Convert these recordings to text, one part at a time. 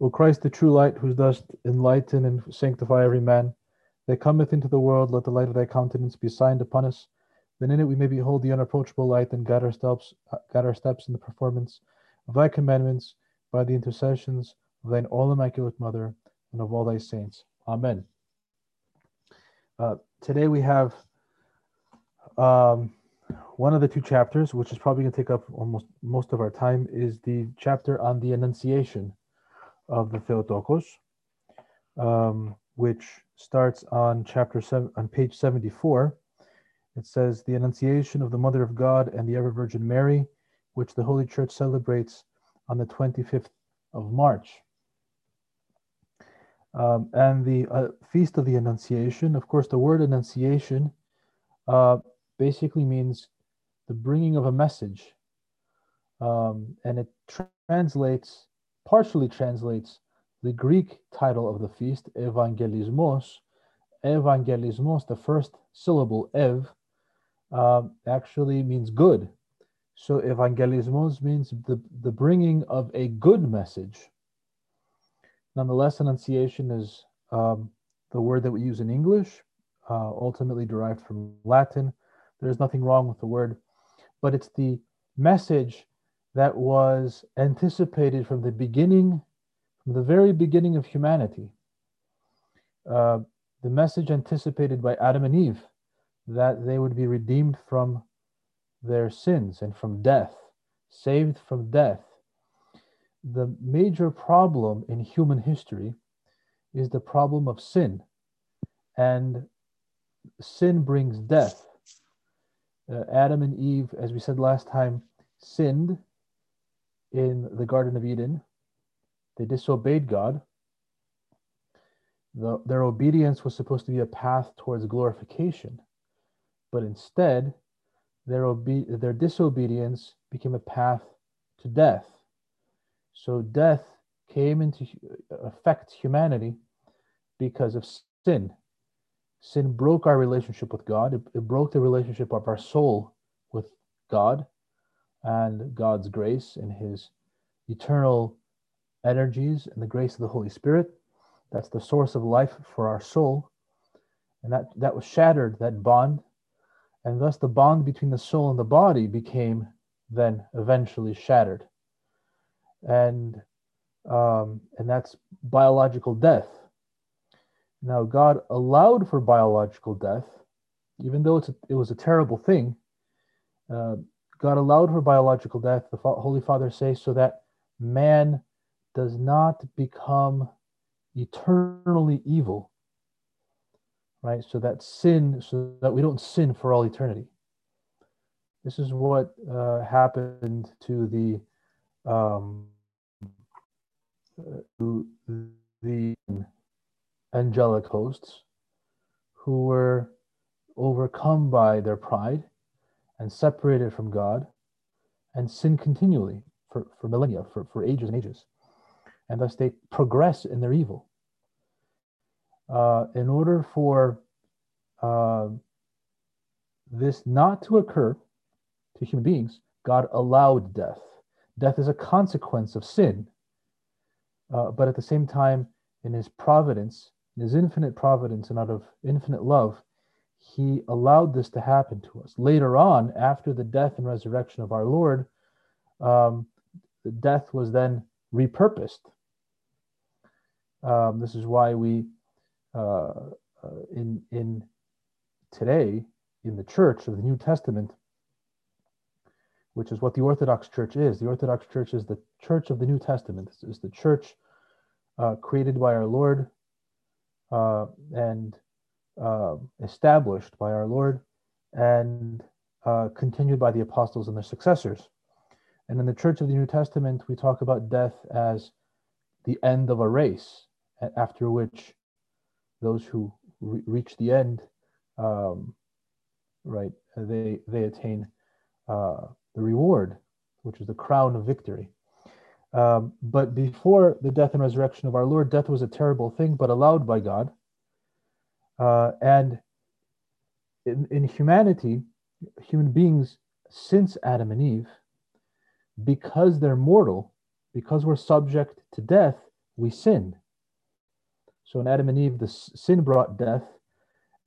O Christ, the true light, who dost enlighten and sanctify every man, that cometh into the world, let the light of thy countenance be signed upon us, that in it we may behold the unapproachable light and guide our steps, guide our steps in the performance of thy commandments by the intercessions of thine all immaculate mother and of all thy saints. Amen. Uh, today we have um, one of the two chapters, which is probably going to take up almost most of our time, is the chapter on the Annunciation of the Theotokos, um, which starts on chapter seven, on page 74. It says, The Annunciation of the Mother of God and the Ever Virgin Mary, which the Holy Church celebrates on the 25th of March. Um, and the uh, Feast of the Annunciation, of course, the word Annunciation uh, basically means the bringing of a message. Um, and it translates, partially translates the Greek title of the feast, Evangelismos. Evangelismos, the first syllable, ev, um, actually means good. So evangelismos means the, the bringing of a good message. Nonetheless, Annunciation is um, the word that we use in English, uh, ultimately derived from Latin. There's nothing wrong with the word but it's the message that was anticipated from the beginning, from the very beginning of humanity. Uh, the message anticipated by Adam and Eve that they would be redeemed from their sins and from death, saved from death. The major problem in human history is the problem of sin. And sin brings death uh, Adam and Eve, as we said last time, sinned in the Garden of Eden. They disobeyed God. The, their obedience was supposed to be a path towards glorification, but instead, their, obe- their disobedience became a path to death. So death came into affect humanity because of sin. Sin broke our relationship with God. It, it broke the relationship of our soul with God and God's grace and His eternal energies and the grace of the Holy Spirit. That's the source of life for our soul. And that, that was shattered, that bond. And thus the bond between the soul and the body became then eventually shattered. And um, and that's biological death. Now, God allowed for biological death, even though a, it was a terrible thing. Uh, God allowed for biological death, the Holy Father says, so that man does not become eternally evil, right? So that sin, so that we don't sin for all eternity. This is what uh, happened to the um, uh, to the angelic hosts who were overcome by their pride and separated from God and sin continually for, for millennia, for, for ages and ages. And thus they progress in their evil. Uh, in order for uh, this not to occur to human beings, God allowed death. Death is a consequence of sin. Uh, but at the same time, in his providence, in his infinite providence and out of infinite love, he allowed this to happen to us. Later on, after the death and resurrection of our Lord, um, the death was then repurposed. Um, this is why we, uh, uh, in in today, in the Church of the New Testament, which is what the Orthodox Church is. The Orthodox Church is the Church of the New Testament. This is the Church uh, created by our Lord uh, and uh, established by our Lord and uh, continued by the apostles and their successors. And in the Church of the New Testament, we talk about death as the end of a race, after which those who re- reach the end, um, right, they they attain uh, the reward, which is the crown of victory. Um, but before the death and resurrection of our Lord, death was a terrible thing, but allowed by God. Uh, and in, in humanity, human beings, since Adam and Eve, because they're mortal, because we're subject to death, we sin. So in Adam and Eve, the sin brought death,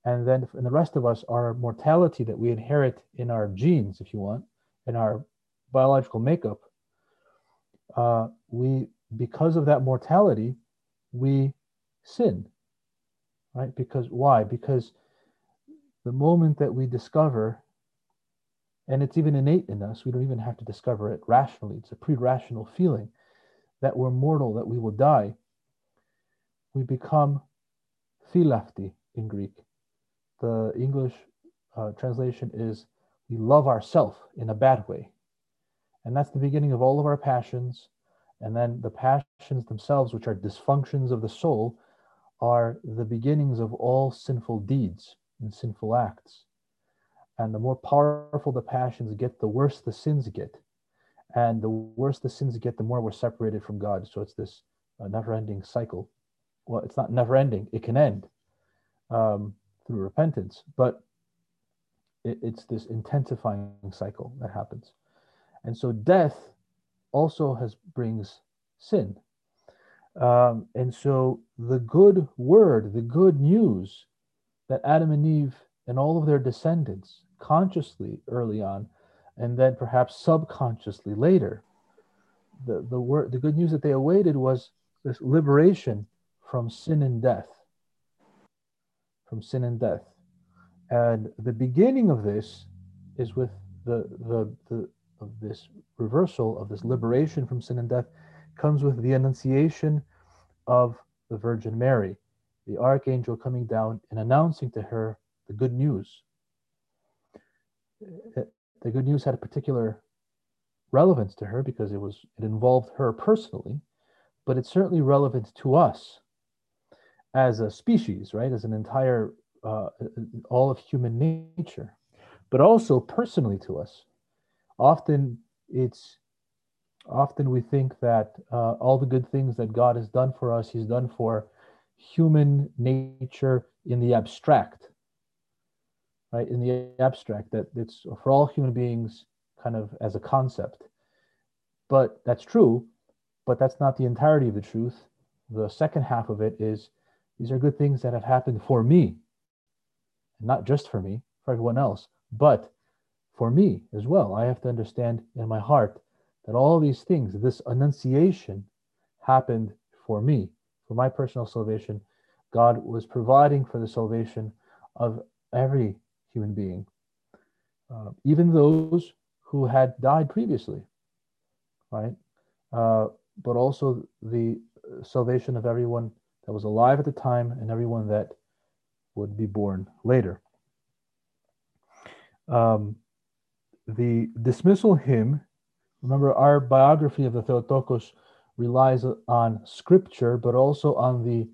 and then in the rest of us, our mortality that we inherit in our genes, if you want, in our biological makeup, uh, we because of that mortality, we sin. Right? Because why? Because the moment that we discover, and it's even innate in us, we don't even have to discover it rationally, it's a pre rational feeling that we're mortal, that we will die, we become philafti in Greek. The English uh, translation is we love ourself in a bad way. And that's the beginning of all of our passions. And then the passions themselves, which are dysfunctions of the soul, are the beginnings of all sinful deeds and sinful acts. And the more powerful the passions get, the worse the sins get. And the worse the sins get, the more we're separated from God. So it's this uh, never ending cycle. Well, it's not never ending, it can end um, through repentance, but it, it's this intensifying cycle that happens. And so death also has brings sin. Um, and so the good word, the good news that Adam and Eve and all of their descendants consciously early on, and then perhaps subconsciously later, the, the word the good news that they awaited was this liberation from sin and death. From sin and death. And the beginning of this is with the the, the of this reversal of this liberation from sin and death comes with the annunciation of the Virgin Mary, the archangel coming down and announcing to her the good news. The good news had a particular relevance to her because it was it involved her personally, but it's certainly relevant to us as a species, right? As an entire uh, all of human nature, but also personally to us. Often it's often we think that uh, all the good things that God has done for us, He's done for human nature in the abstract, right? In the abstract, that it's for all human beings kind of as a concept. But that's true, but that's not the entirety of the truth. The second half of it is these are good things that have happened for me, and not just for me, for everyone else, but for me as well. I have to understand in my heart that all these things, this annunciation happened for me, for my personal salvation. God was providing for the salvation of every human being, uh, even those who had died previously, right? Uh, but also the salvation of everyone that was alive at the time and everyone that would be born later. Um, the dismissal hymn Remember, our biography of the Theotokos relies on scripture, but also on the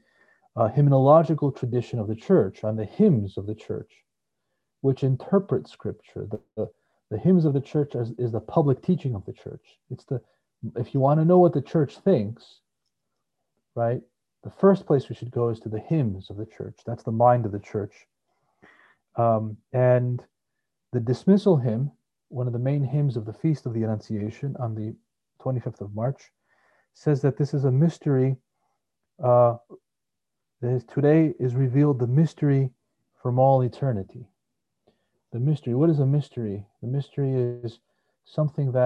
uh, hymnological tradition of the church, on the hymns of the church, which interpret scripture. The, the, the hymns of the church is, is the public teaching of the church. It's the, if you want to know what the church thinks, right, the first place we should go is to the hymns of the church. That's the mind of the church. Um, and the dismissal hymn one of the main hymns of the Feast of the Annunciation on the 25th of March, says that this is a mystery. Uh, that today is revealed the mystery from all eternity. The mystery. What is a mystery? The mystery is something that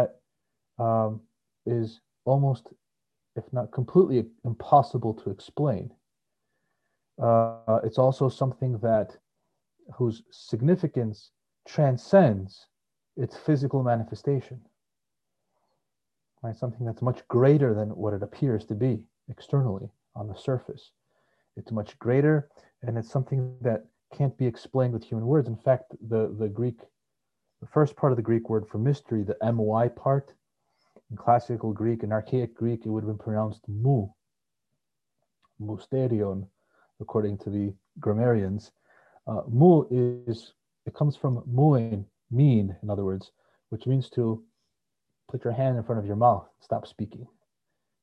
um, is almost, if not completely, impossible to explain. Uh, it's also something that whose significance transcends its physical manifestation. Right? Something that's much greater than what it appears to be externally on the surface. It's much greater and it's something that can't be explained with human words. In fact, the, the Greek, the first part of the Greek word for mystery, the my part, in classical Greek and archaic Greek, it would have been pronounced mu, mysterion, according to the grammarians. Uh, mu is, it comes from muin, mean, in other words, which means to put your hand in front of your mouth, stop speaking,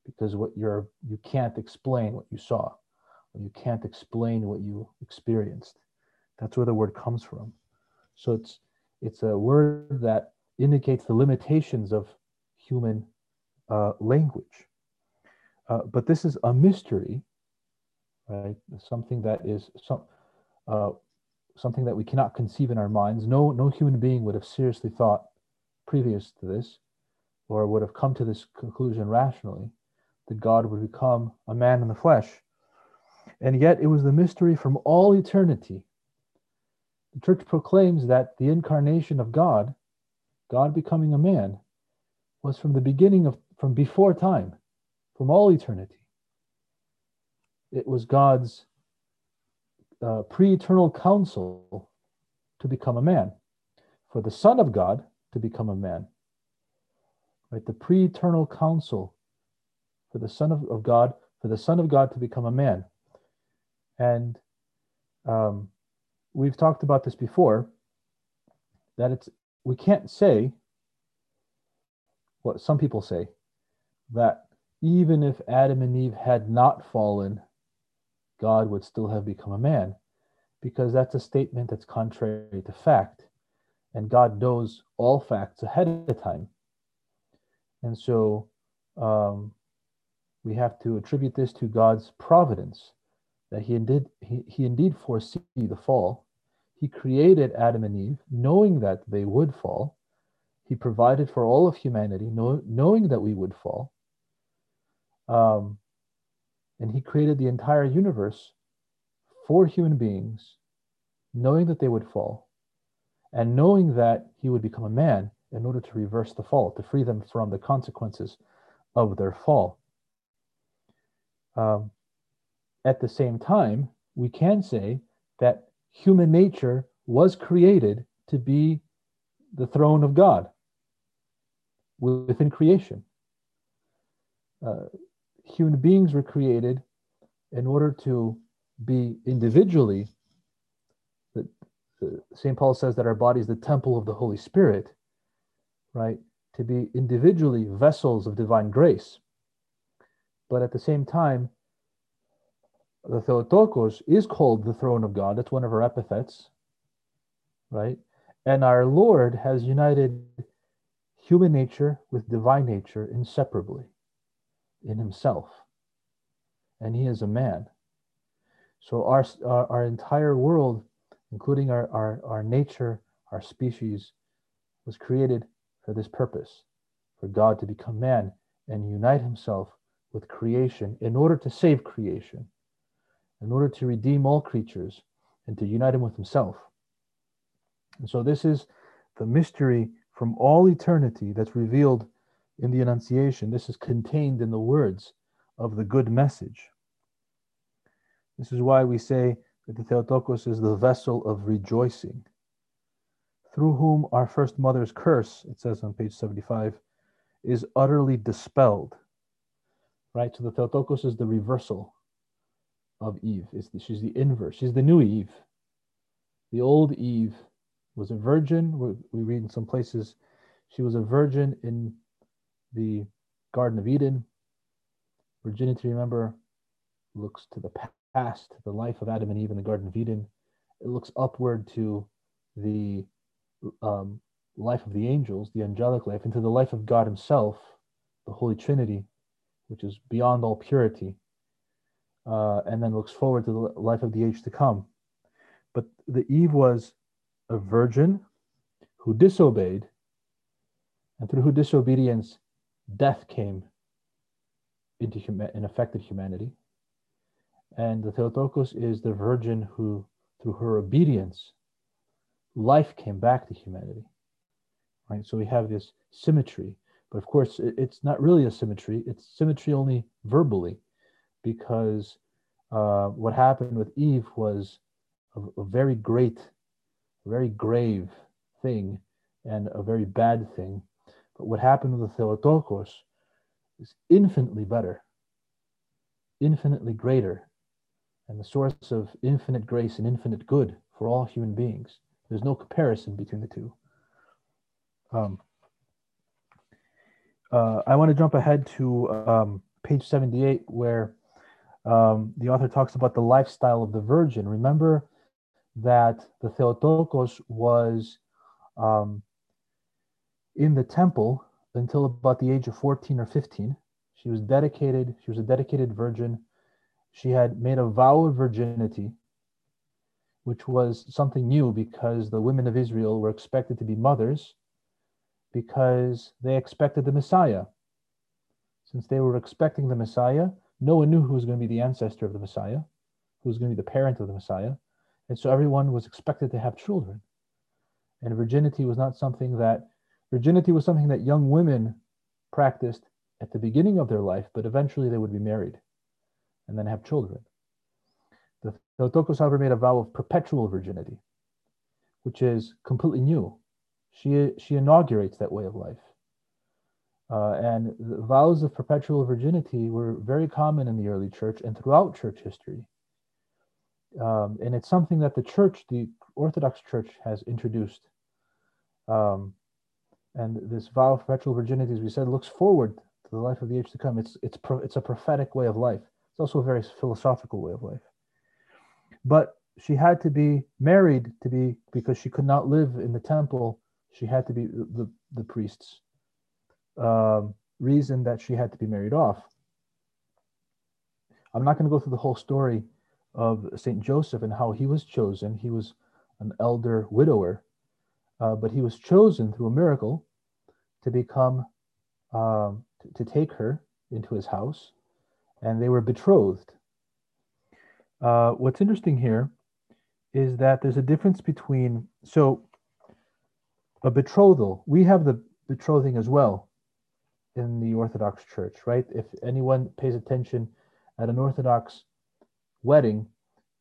because what you're you can't explain what you saw, or you can't explain what you experienced. That's where the word comes from. So it's it's a word that indicates the limitations of human uh, language, uh, but this is a mystery, right? Something that is some, uh, something that we cannot conceive in our minds. No, no human being would have seriously thought previous to this, or would have come to this conclusion rationally, that God would become a man in the flesh. And yet it was the mystery from all eternity. The church proclaims that the incarnation of God, God becoming a man, was from the beginning of, from before time, from all eternity. It was God's uh, pre eternal counsel to become a man, for the Son of God to become a man. Right? The pre eternal counsel for the Son of, of God, for the Son of God to become a man. And um, we've talked about this before that it's we can't say what some people say that even if Adam and Eve had not fallen, God would still have become a man, because that's a statement that's contrary to fact. And God knows all facts ahead of time. And so um, we have to attribute this to God's providence, that he indeed, he, he indeed foresee the fall. He created Adam and Eve knowing that they would fall. He provided for all of humanity, know, knowing that we would fall. Um, and he created the entire universe for human beings, knowing that they would fall, and knowing that he would become a man in order to reverse the fall, to free them from the consequences of their fall. Um, at the same time, we can say that human nature was created to be the throne of God within creation. Uh, human beings were created in order to be individually St. Paul says that our body is the temple of the Holy Spirit, right? To be individually vessels of divine grace. But at the same time, the Theotokos is called the throne of God. That's one of our epithets, right? And our Lord has united human nature with divine nature inseparably in himself. And he is a man. So our, our, our entire world, including our, our, our nature, our species, was created for this purpose, for God to become man and unite himself with creation in order to save creation, in order to redeem all creatures and to unite him with himself. And so this is the mystery from all eternity that's revealed in the Annunciation. This is contained in the words of the good message. This is why we say that the Theotokos is the vessel of rejoicing, through whom our first mother's curse, it says on page 75, is utterly dispelled. Right? So the Theotokos is the reversal of Eve. The, she's the inverse. She's the new Eve. The old Eve was a virgin. We, we read in some places she was a virgin in the Garden of Eden. Virginity, remember, looks to the past, the life of Adam and Eve in the Garden of Eden. It looks upward to the um, life of the angels, the angelic life, into the life of God Himself, the Holy Trinity, which is beyond all purity, uh, and then looks forward to the life of the age to come. But the Eve was a virgin who disobeyed, and through her disobedience, death came into human and affected humanity. And the Theotokos is the virgin who, through her obedience, life came back to humanity. Right? So we have this symmetry. But of course, it's not really a symmetry, it's symmetry only verbally, because uh, what happened with Eve was a, a very great, very grave thing and a very bad thing but what happened with the Theotokos is infinitely better, infinitely greater, and the source of infinite grace and infinite good for all human beings. There's no comparison between the two. Um, uh, I want to jump ahead to um, page 78, where um, the author talks about the lifestyle of the Virgin. Remember that the Theotokos was um, in the temple until about the age of 14 or 15. She was dedicated. She was a dedicated virgin. She had made a vow of virginity, which was something new because the women of Israel were expected to be mothers because they expected the Messiah. Since they were expecting the Messiah, no one knew who was going to be the ancestor of the Messiah, who was going to be the parent of the Messiah. And so everyone was expected to have children. And virginity was not something that, virginity was something that young women practiced at the beginning of their life, but eventually they would be married and then have children. The Theotokos, however, made a vow of perpetual virginity, which is completely new. She, she inaugurates that way of life. Uh, and the vows of perpetual virginity were very common in the early church and throughout church history. Um, and it's something that the church, the Orthodox Church, has introduced. Um, and this vow of perpetual virginity, as we said, looks forward to the life of the age to come. It's it's pro, it's a prophetic way of life. It's also a very philosophical way of life. But she had to be married to be because she could not live in the temple. She had to be the the priest's um, reason that she had to be married off. I'm not going to go through the whole story of Saint Joseph and how he was chosen. He was an elder widower, uh, but he was chosen through a miracle to become um, to, take her into his house, and they were betrothed. Uh, what's interesting here is that there's a difference between so a betrothal. We have the betrothing as well in the Orthodox Church, right? If anyone pays attention at an Orthodox wedding,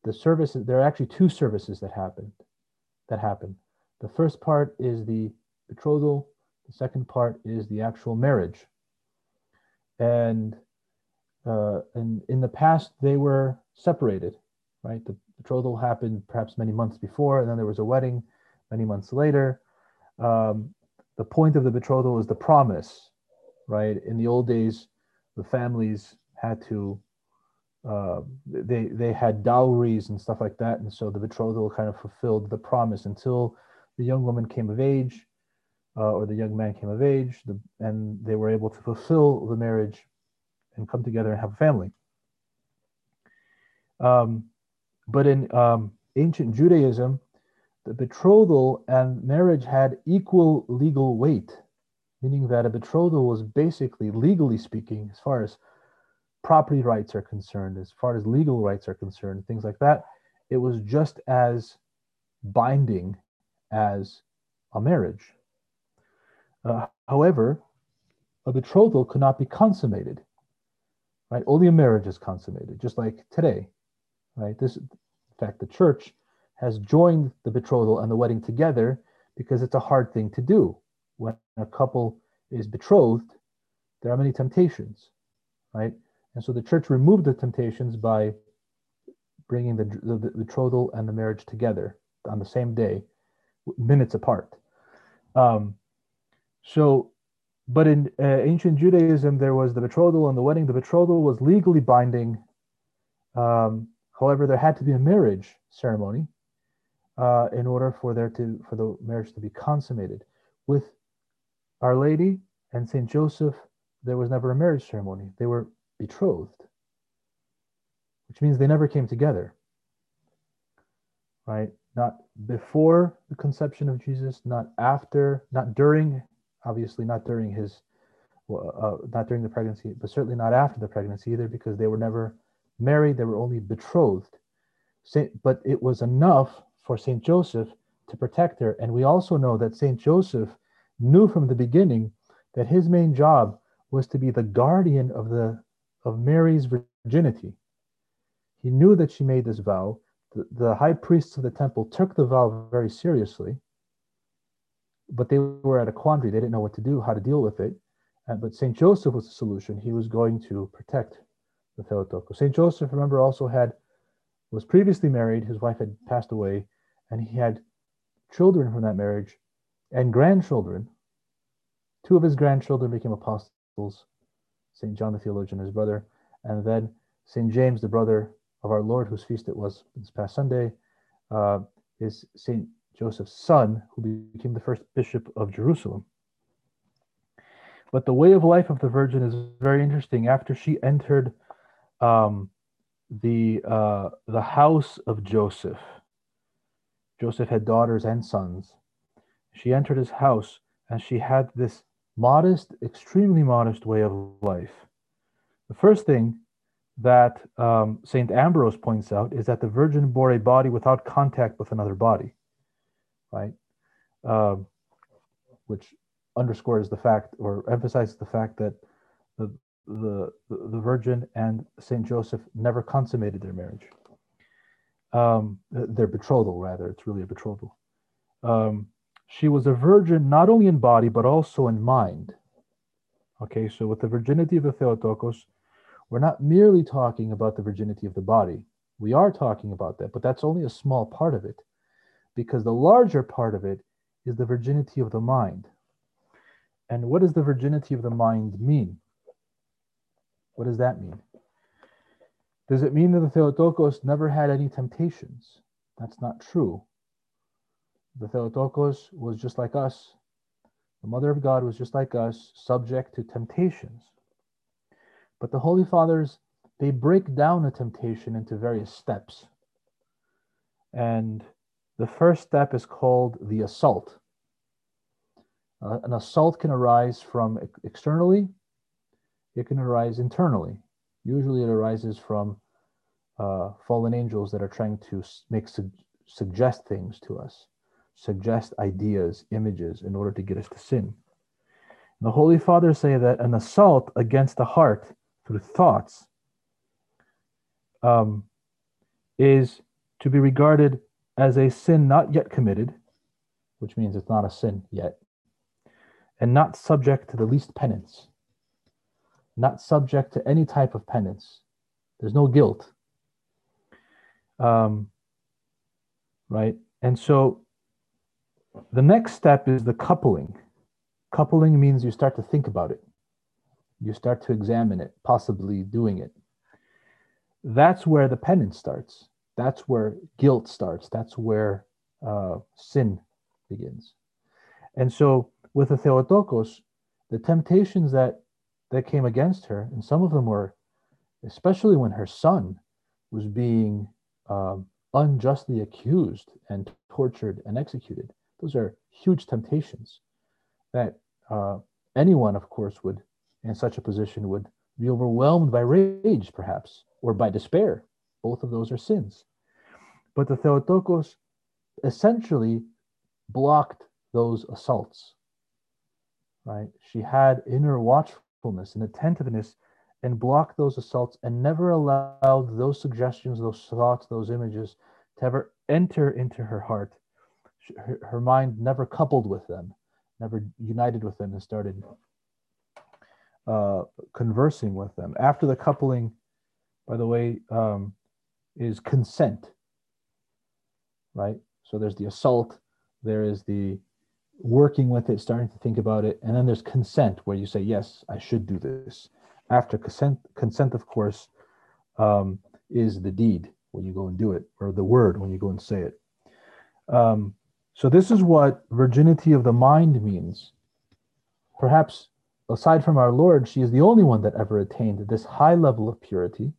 the services there are actually two services that happen that happen. The first part is the betrothal, the second part is the actual marriage. And uh, and in the past they were separated, right? The betrothal happened perhaps many months before, and then there was a wedding many months later. Um, the point of the betrothal is the promise, right? In the old days, the families had to uh, they they had dowries and stuff like that, and so the betrothal kind of fulfilled the promise until the young woman came of age, uh, or the young man came of age, the, and they were able to fulfill the marriage and come together and have a family. Um, but in um, ancient Judaism, the betrothal and marriage had equal legal weight, meaning that a betrothal was basically, legally speaking, as far as property rights are concerned, as far as legal rights are concerned, things like that, it was just as binding as a marriage. Uh, however, a betrothal could not be consummated, right? Only a marriage is consummated, just like today, right? This, in fact, the church has joined the betrothal and the wedding together because it's a hard thing to do. When a couple is betrothed, there are many temptations, right? And so the church removed the temptations by bringing the, the, the betrothal and the marriage together on the same day, minutes apart. Um, so, but in uh, ancient Judaism, there was the betrothal and the wedding. The betrothal was legally binding. Um, however, there had to be a marriage ceremony uh, in order for there to for the marriage to be consummated. With Our Lady and Saint Joseph, there was never a marriage ceremony. They were betrothed, which means they never came together. Right? Not before the conception of Jesus, not after, not during, obviously not during his, uh, not during the pregnancy, but certainly not after the pregnancy either, because they were never married, they were only betrothed. Saint, but it was enough for Saint Joseph to protect her. And we also know that Saint Joseph knew from the beginning that his main job was to be the guardian of the of Mary's virginity. He knew that she made this vow. The, the high priests of the temple took the vow very seriously, but they were at a quandary. They didn't know what to do, how to deal with it. Uh, but St. Joseph was the solution. He was going to protect the Theotokos. St. Joseph, remember, also had was previously married. His wife had passed away, and he had children from that marriage and grandchildren. Two of his grandchildren became apostles St. John the theologian, his brother, and then St. James, the brother of our Lord, whose feast it was this past Sunday, uh, is St. Joseph's son, who became the first bishop of Jerusalem. But the way of life of the Virgin is very interesting. After she entered um, the uh, the house of Joseph, Joseph had daughters and sons. She entered his house, and she had this modest, extremely modest way of life. The first thing that um, Saint Ambrose points out is that the Virgin bore a body without contact with another body, right? Uh, which underscores the fact or emphasizes the fact that the, the, the Virgin and Saint Joseph never consummated their marriage. Um, their betrothal, rather. It's really a betrothal. Um, she was a virgin not only in body, but also in mind. Okay, so with the virginity of the Theotokos, we're not merely talking about the virginity of the body. We are talking about that, but that's only a small part of it, because the larger part of it is the virginity of the mind. And what does the virginity of the mind mean? What does that mean? Does it mean that the Theotokos never had any temptations? That's not true. The Theotokos was just like us. The Mother of God was just like us, subject to temptations. But the Holy Fathers, they break down a temptation into various steps. And the first step is called the assault. Uh, an assault can arise from externally, it can arise internally. Usually it arises from uh, fallen angels that are trying to make su- suggest things to us, suggest ideas, images in order to get us to sin. And the Holy Fathers say that an assault against the heart through thoughts um, is to be regarded as a sin not yet committed, which means it's not a sin yet, and not subject to the least penance, not subject to any type of penance. There's no guilt. Um, right? And so the next step is the coupling. Coupling means you start to think about it, you start to examine it, possibly doing it. That's where the penance starts. That's where guilt starts. That's where uh, sin begins. And so with the Theotokos, the temptations that that came against her, and some of them were, especially when her son was being um, unjustly accused and tortured and executed. Those are huge temptations that uh, anyone, of course, would in such a position would be overwhelmed by rage, perhaps, or by despair. Both of those are sins. But the Theotokos essentially blocked those assaults. Right? She had inner watchfulness and attentiveness and blocked those assaults and never allowed those suggestions, those thoughts, those images to ever enter into her heart. Her, mind never coupled with them, never united with them and started uh, conversing with them. After the coupling, by the way, um, is consent, right? So there's the assault, there is the working with it, starting to think about it, and then there's consent, where you say, Yes, I should do this. After consent, consent of course, um, is the deed when you go and do it, or the word when you go and say it. Um, so this is what virginity of the mind means. Perhaps aside from our Lord, she is the only one that ever attained this high level of purity.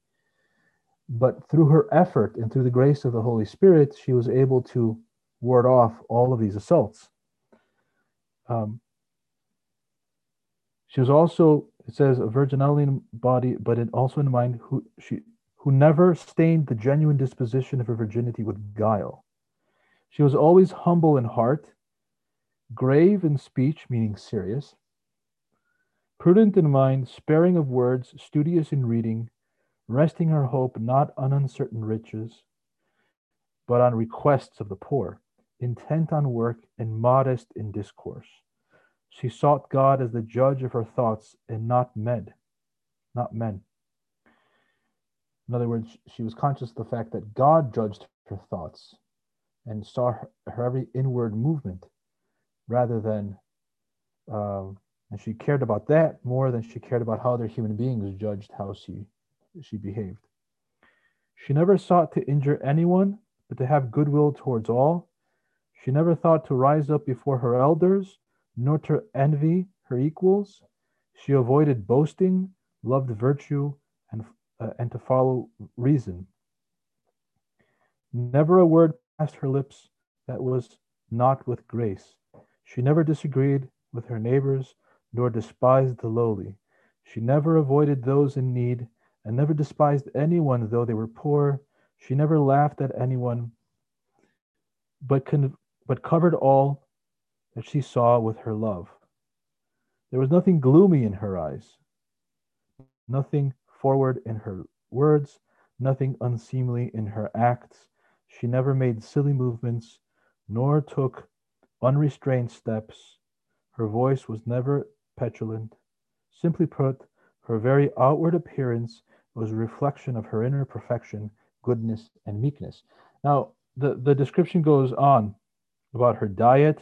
But through her effort and through the grace of the Holy Spirit, she was able to ward off all of these assaults. Um, she was also, it says, a virgin not only in body, but in, also in mind, who she who never stained the genuine disposition of her virginity with guile. She was always humble in heart, grave in speech, meaning serious, prudent in mind, sparing of words, studious in reading, resting her hope not on uncertain riches, but on requests of the poor, intent on work, and modest in discourse. She sought God as the judge of her thoughts and not men, not men. In other words, she was conscious of the fact that God judged her thoughts and saw her, her every inward movement rather than um, and she cared about that more than she cared about how other human beings judged how she, she behaved. She never sought to injure anyone, but to have goodwill towards all. She never thought to rise up before her elders, nor to envy her equals. She avoided boasting, loved virtue, and, uh, and to follow reason. Never a word passed her lips that was not with grace. She never disagreed with her neighbors, nor despised the lowly. She never avoided those in need, and never despised anyone though they were poor. She never laughed at anyone, but, con- but covered all that she saw with her love. There was nothing gloomy in her eyes, nothing forward in her words, nothing unseemly in her acts. She never made silly movements, nor took unrestrained steps. Her voice was never petulant. Simply put, her very outward appearance was a reflection of her inner perfection, goodness, and meekness. Now, the, the description goes on about her diet,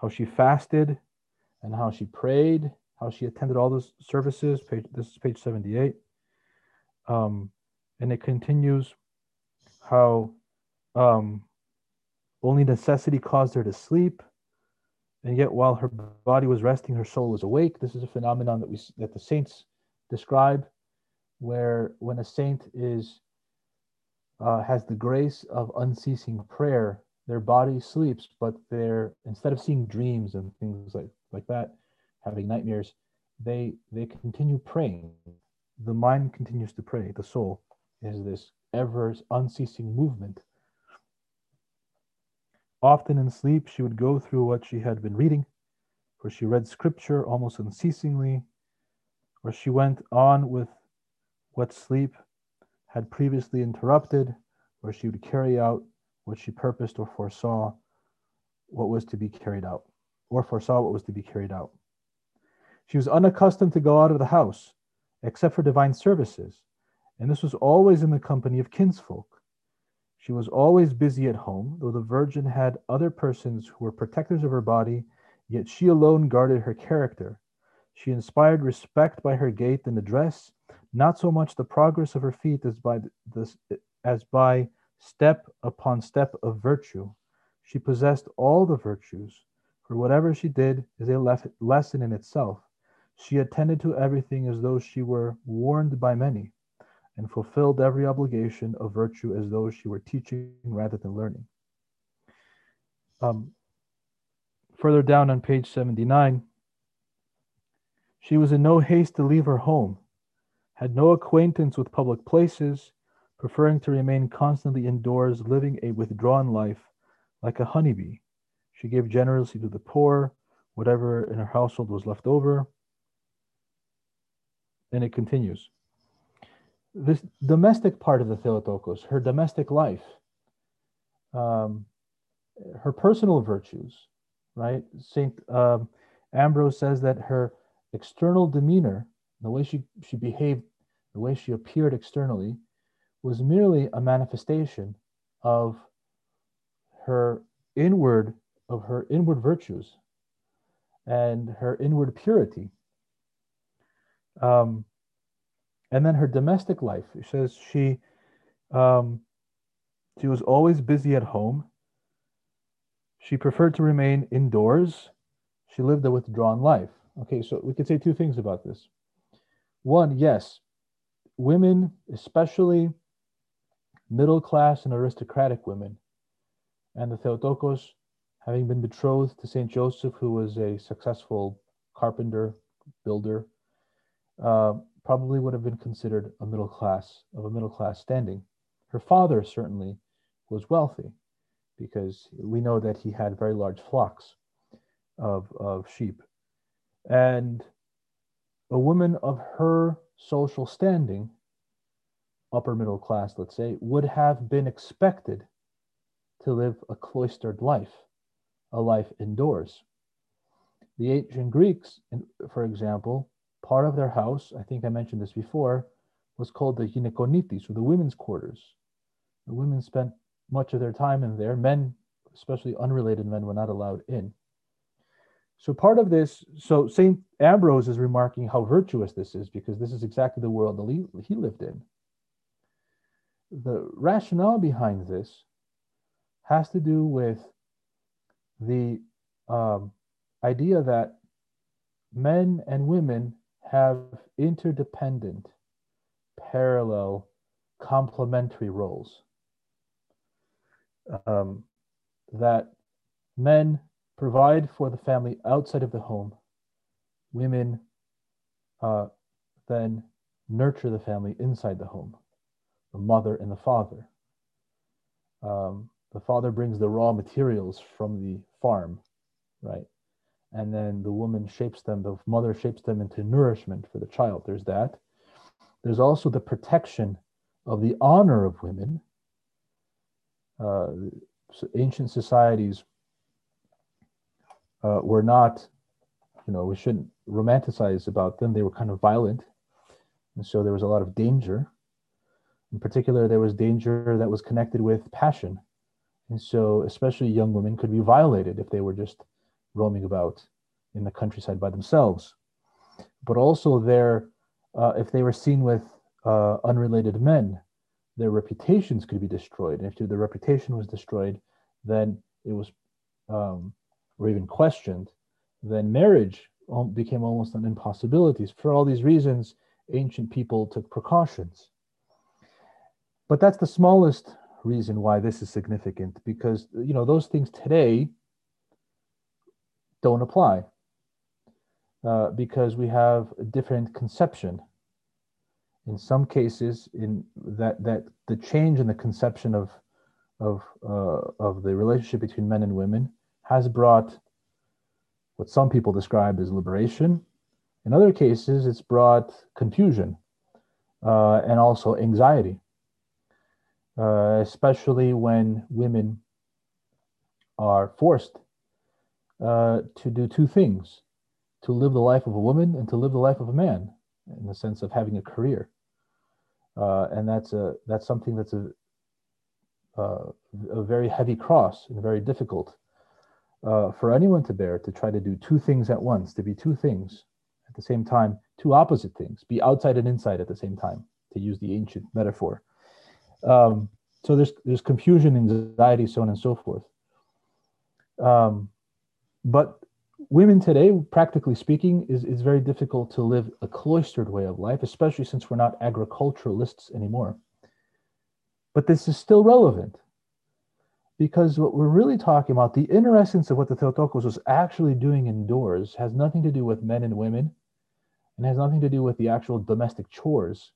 how she fasted, and how she prayed, how she attended all those services. Page, this is page 78. Um, and it continues how um, only necessity caused her to sleep, and yet while her body was resting, her soul was awake. This is a phenomenon that we that the saints describe, where when a saint is uh, has the grace of unceasing prayer, their body sleeps, but they're instead of seeing dreams and things like like that, having nightmares, they they continue praying. The mind continues to pray. The soul is this ever unceasing movement. Often in sleep, she would go through what she had been reading, for she read scripture almost unceasingly, or she went on with what sleep had previously interrupted, or she would carry out what she purposed or foresaw what was to be carried out, or foresaw what was to be carried out. She was unaccustomed to go out of the house, except for divine services, and this was always in the company of kinsfolk. She was always busy at home, though the Virgin had other persons who were protectors of her body, yet she alone guarded her character. She inspired respect by her gait and address, not so much the progress of her feet as by this as by step upon step of virtue. She possessed all the virtues, for whatever she did is a lesson in itself. She attended to everything as though she were warned by many, and fulfilled every obligation of virtue as though she were teaching rather than learning. Um, further down on page 79, she was in no haste to leave her home, had no acquaintance with public places, preferring to remain constantly indoors, living a withdrawn life like a honeybee. She gave generously to the poor, whatever in her household was left over. And it continues. This domestic part of the Theotokos, her domestic life, um, her personal virtues, right? Saint um, Ambrose says that her external demeanor, the way she, she behaved, the way she appeared externally, was merely a manifestation of her inward of her inward virtues and her inward purity. Um, and then her domestic life. She says she um, she was always busy at home. She preferred to remain indoors. She lived a withdrawn life. Okay, so we could say two things about this. One, yes, women, especially middle class and aristocratic women, and the Theotokos, having been betrothed to Saint Joseph, who was a successful carpenter, builder, uh, probably would have been considered a middle class of a middle class standing. Her father certainly was wealthy because we know that he had very large flocks of, of sheep. And a woman of her social standing, upper middle class, let's say, would have been expected to live a cloistered life, a life indoors. The ancient Greeks, for example, part of their house, I think I mentioned this before, was called the gynekonitis, or the women's quarters. The women spent much of their time in there. Men, especially unrelated men, were not allowed in. So part of this, so St. Ambrose is remarking how virtuous this is because this is exactly the world that he lived in. The rationale behind this has to do with the um, idea that men and women have interdependent, parallel, complementary roles. Um, that men provide for the family outside of the home, women uh, then nurture the family inside the home, the mother and the father. Um, the father brings the raw materials from the farm, right? And then the woman shapes them, the mother shapes them into nourishment for the child. There's that. There's also the protection of the honor of women. Uh, so ancient societies uh, were not, you know, we shouldn't romanticize about them. They were kind of violent. And so there was a lot of danger. In particular, there was danger that was connected with passion. And so, especially young women could be violated if they were just roaming about in the countryside by themselves. But also, there, uh, if they were seen with uh, unrelated men, their reputations could be destroyed. And if their reputation was destroyed, then it was, um, or even questioned, then marriage became almost an impossibility. For all these reasons, ancient people took precautions. But that's the smallest reason why this is significant because you know those things today don't apply uh, because we have a different conception in some cases in that that the change in the conception of of uh, of the relationship between men and women has brought what some people describe as liberation. In other cases, it's brought confusion uh, and also anxiety, uh, especially when women are forced uh, to do two things to live the life of a woman and to live the life of a man in the sense of having a career. Uh, and that's a that's something that's a uh, a very heavy cross and very difficult uh, for anyone to bear to try to do two things at once, to be two things at the same time, two opposite things, be outside and inside at the same time, to use the ancient metaphor. Um, so there's there's confusion, anxiety, so on and so forth. Um, but women today, practically speaking, is is very difficult to live a cloistered way of life, especially since we're not agriculturalists anymore. But this is still relevant because what we're really talking about, the inner essence of what the Theotokos was actually doing indoors, has nothing to do with men and women and has nothing to do with the actual domestic chores.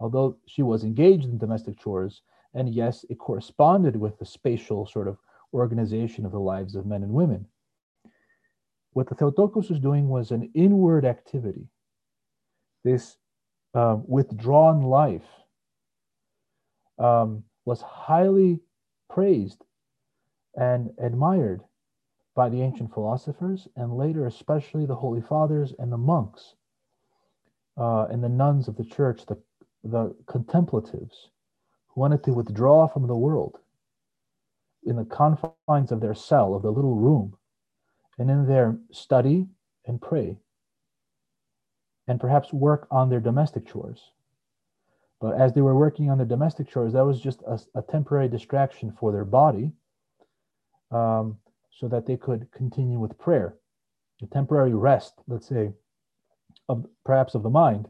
Although she was engaged in domestic chores, and yes, it corresponded with the spatial sort of organization of the lives of men and women. What the Theotokos was doing was an inward activity, this uh, withdrawn life um, was highly praised and admired by the ancient philosophers, and later, especially the Holy Fathers and the monks uh, and the nuns of the church, the, the contemplatives who wanted to withdraw from the world in the confines of their cell, of the little room, and in their study and pray, and perhaps work on their domestic chores. But as they were working on their domestic chores, that was just a, a temporary distraction for their body um, so that they could continue with prayer, a temporary rest, let's say, of perhaps of the mind,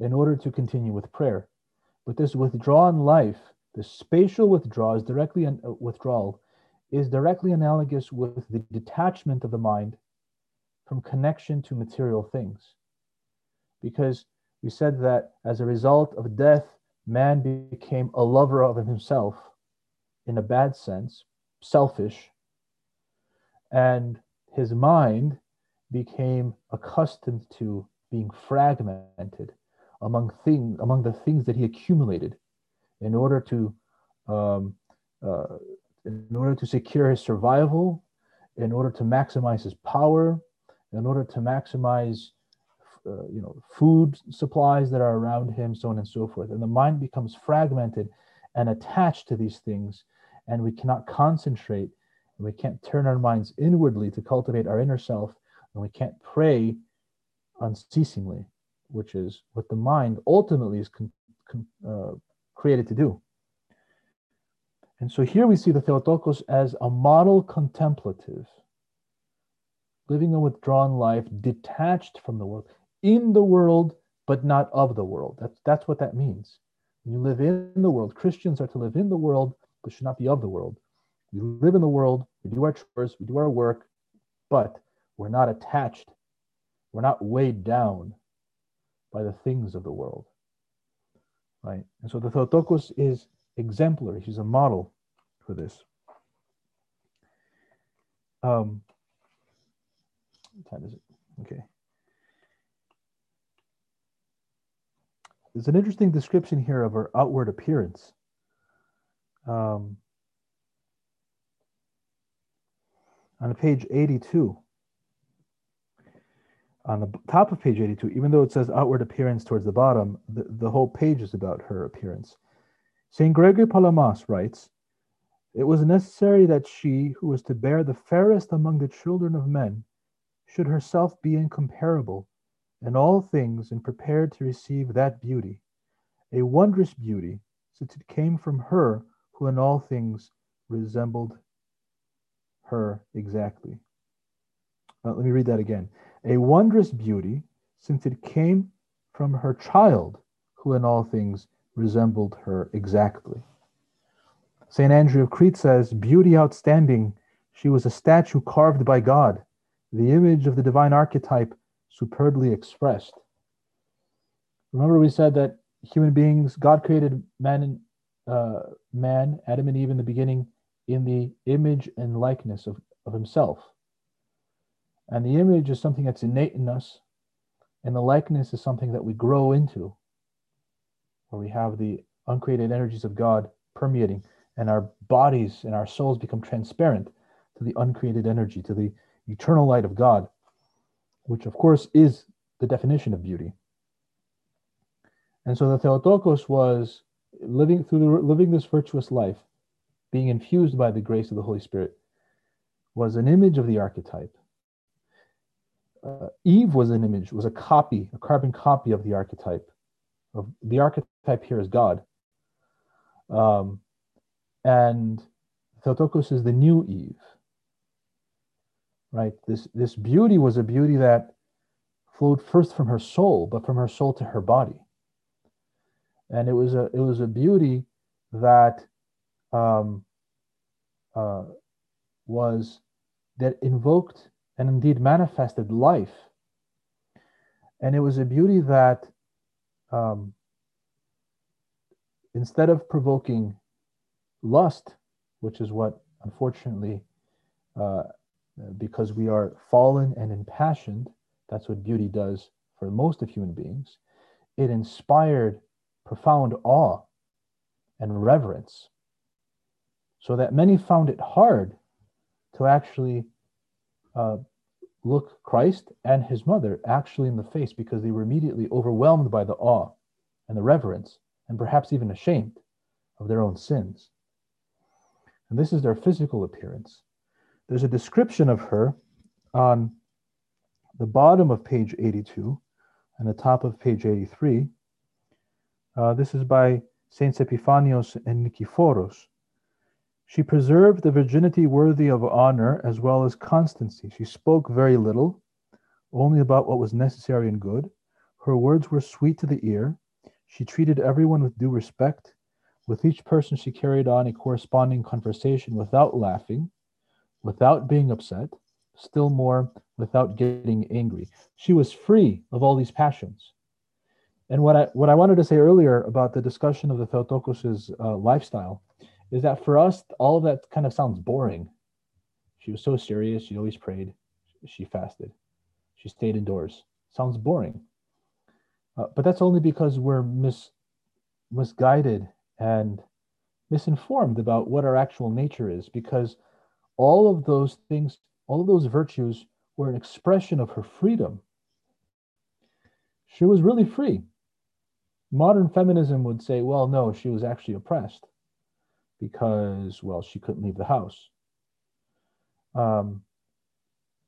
in order to continue with prayer. But this withdrawn life, the spatial withdrawal is directly an, uh, withdrawal is directly analogous with the detachment of the mind from connection to material things. Because we said that as a result of death, man became a lover of himself in a bad sense, selfish, and his mind became accustomed to being fragmented among things among the things that he accumulated in order to um, uh, in order to secure his survival in order to maximize his power in order to maximize uh, you know food supplies that are around him so on and so forth. And the mind becomes fragmented and attached to these things and we cannot concentrate and we can't turn our minds inwardly to cultivate our inner self and we can't pray unceasingly which is what the mind ultimately is con- con- uh, created to do and so here we see the Theotokos as a model contemplative living a withdrawn life, detached from the world, in the world, but not of the world. That's, that's what that means. When you live in the world, Christians are to live in the world, but should not be of the world. We live in the world, we do our chores, we do our work, but we're not attached. We're not weighed down by the things of the world. Right? And so the Theotokos is exemplary. She's a model for this. Um, what time is it? Okay. There's an interesting description here of her outward appearance. Um, on page 82, on the top of page 82, even though it says outward appearance towards the bottom, the, the whole page is about her appearance. St. Gregory Palamas writes, It was necessary that she, who was to bear the fairest among the children of men, should herself be incomparable in all things and prepared to receive that beauty, a wondrous beauty, since it came from her who in all things resembled her exactly. Uh, let me read that again. A wondrous beauty, since it came from her child, who in all things resembled her exactly. St. Andrew of Crete says, Beauty outstanding, she was a statue carved by God, the image of the divine archetype superbly expressed. Remember, we said that human beings, God created man and uh, man, Adam and Eve in the beginning, in the image and likeness of, of himself. And the image is something that's innate in us, and the likeness is something that we grow into, where we have the uncreated energies of God permeating, and our bodies and our souls become transparent to the uncreated energy, to the eternal light of God which of course is the definition of beauty. And so the Theotokos was living through the, living this virtuous life, being infused by the grace of the Holy Spirit, was an image of the archetype. Uh, Eve was an image, was a copy, a carbon copy of the archetype. Of the archetype here is God, um, and Theotokos is the new Eve right? This this beauty was a beauty that flowed first from her soul, but from her soul to her body. And it was a it was a beauty that um, uh, was that invoked and indeed manifested life. And it was a beauty that um, instead of provoking lust, which is what unfortunately uh, because we are fallen and impassioned, that's what beauty does for most of human beings, it inspired profound awe and reverence, so that many found it hard to actually uh, look Christ and his mother actually in the face because they were immediately overwhelmed by the awe and the reverence, and perhaps even ashamed of their own sins. And this is their physical appearance. There's a description of her on the bottom of page 82 and the top of page 83. Uh, this is by Saints Epiphanios and Nikephoros. She preserved the virginity worthy of honor as well as constancy. She spoke very little, only about what was necessary and good. Her words were sweet to the ear. She treated everyone with due respect. With each person, she carried on a corresponding conversation without laughing without being upset, still more without getting angry. She was free of all these passions. And what I what I wanted to say earlier about the discussion of the Theotokos's uh, lifestyle is that for us, all of that kind of sounds boring. She was so serious. She always prayed. She fasted. She stayed indoors. Sounds boring. Uh, but that's only because we're mis, misguided and misinformed about what our actual nature is. Because all of those things, all of those virtues were an expression of her freedom. She was really free. Modern feminism would say, well, no, she was actually oppressed because, well, she couldn't leave the house. Um,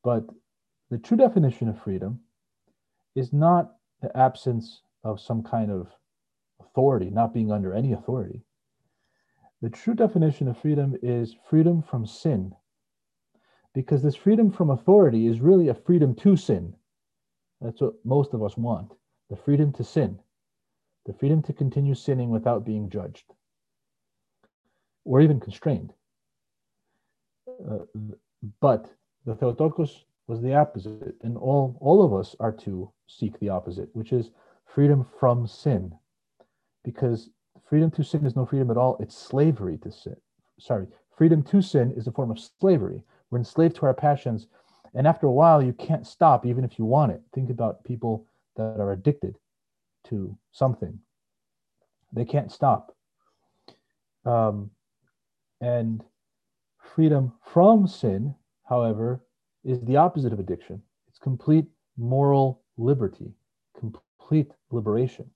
but the true definition of freedom is not the absence of some kind of authority, not being under any authority. The true definition of freedom is freedom from sin. because this freedom from authority is really a freedom to sin. That's what most of us want the freedom to sin, the freedom to continue sinning without being judged or even constrained. Uh, but the Theotokos was the opposite, and all, all of us are to seek the opposite, which is freedom from sin. Because freedom to sin is no freedom at all, it's slavery to sin. Sorry, freedom to sin is a form of slavery. We're enslaved to our passions, and after a while, you can't stop even if you want it. Think about people that are addicted to something, they can't stop. Um, and freedom from sin, however, is the opposite of addiction. It's complete moral liberty, complete liberation,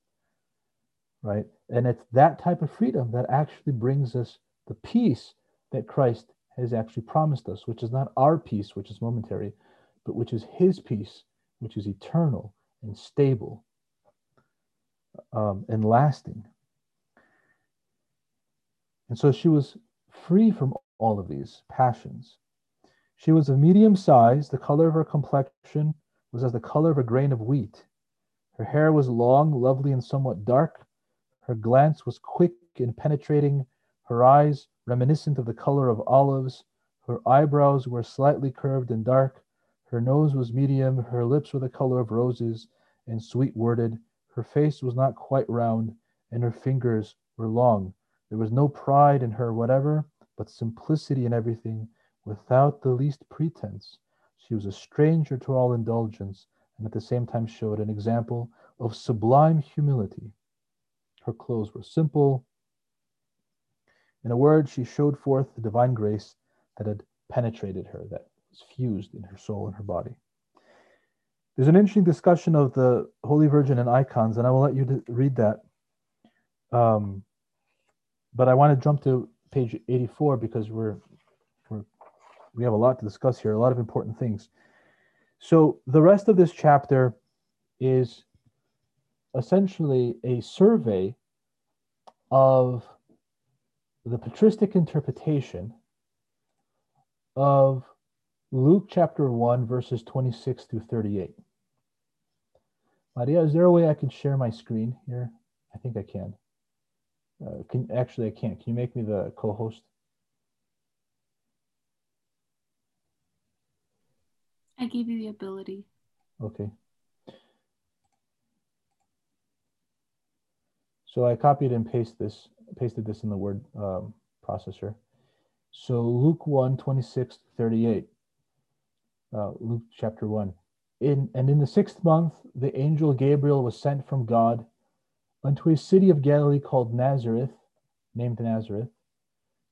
right? And it's that type of freedom that actually brings us the peace that Christ has actually promised us, which is not our peace, which is momentary, but which is his peace, which is eternal and stable um, and lasting. And so she was free from all of these passions. She was of medium size. The color of her complexion was as the color of a grain of wheat. Her hair was long, lovely, and somewhat dark. Her glance was quick and penetrating, her eyes reminiscent of the color of olives. Her eyebrows were slightly curved and dark. Her nose was medium. Her lips were the color of roses and sweet worded. Her face was not quite round, and her fingers were long. There was no pride in her whatever, but simplicity in everything without the least pretense. She was a stranger to all indulgence, and at the same time showed an example of sublime humility. Her clothes were simple. In a word, she showed forth the divine grace that had penetrated her, that was fused in her soul and her body. There's an interesting discussion of the Holy Virgin and icons, and I will let you read that. Um, but I want to jump to page 84 because we're we have a lot to discuss here, a lot of important things. So the rest of this chapter is essentially a survey of the patristic interpretation of Luke chapter 1, verses 26 through 38. Maria, is there a way I can share my screen here? I think I can. Uh, can actually I can't. Can you make me the co-host? I gave you the ability. Okay. So I copied and pasted this, pasted this in the word um, processor. So Luke 1, 26 38. Uh, Luke chapter 1. In, and in the sixth month, the angel Gabriel was sent from God unto a city of Galilee called Nazareth, named Nazareth,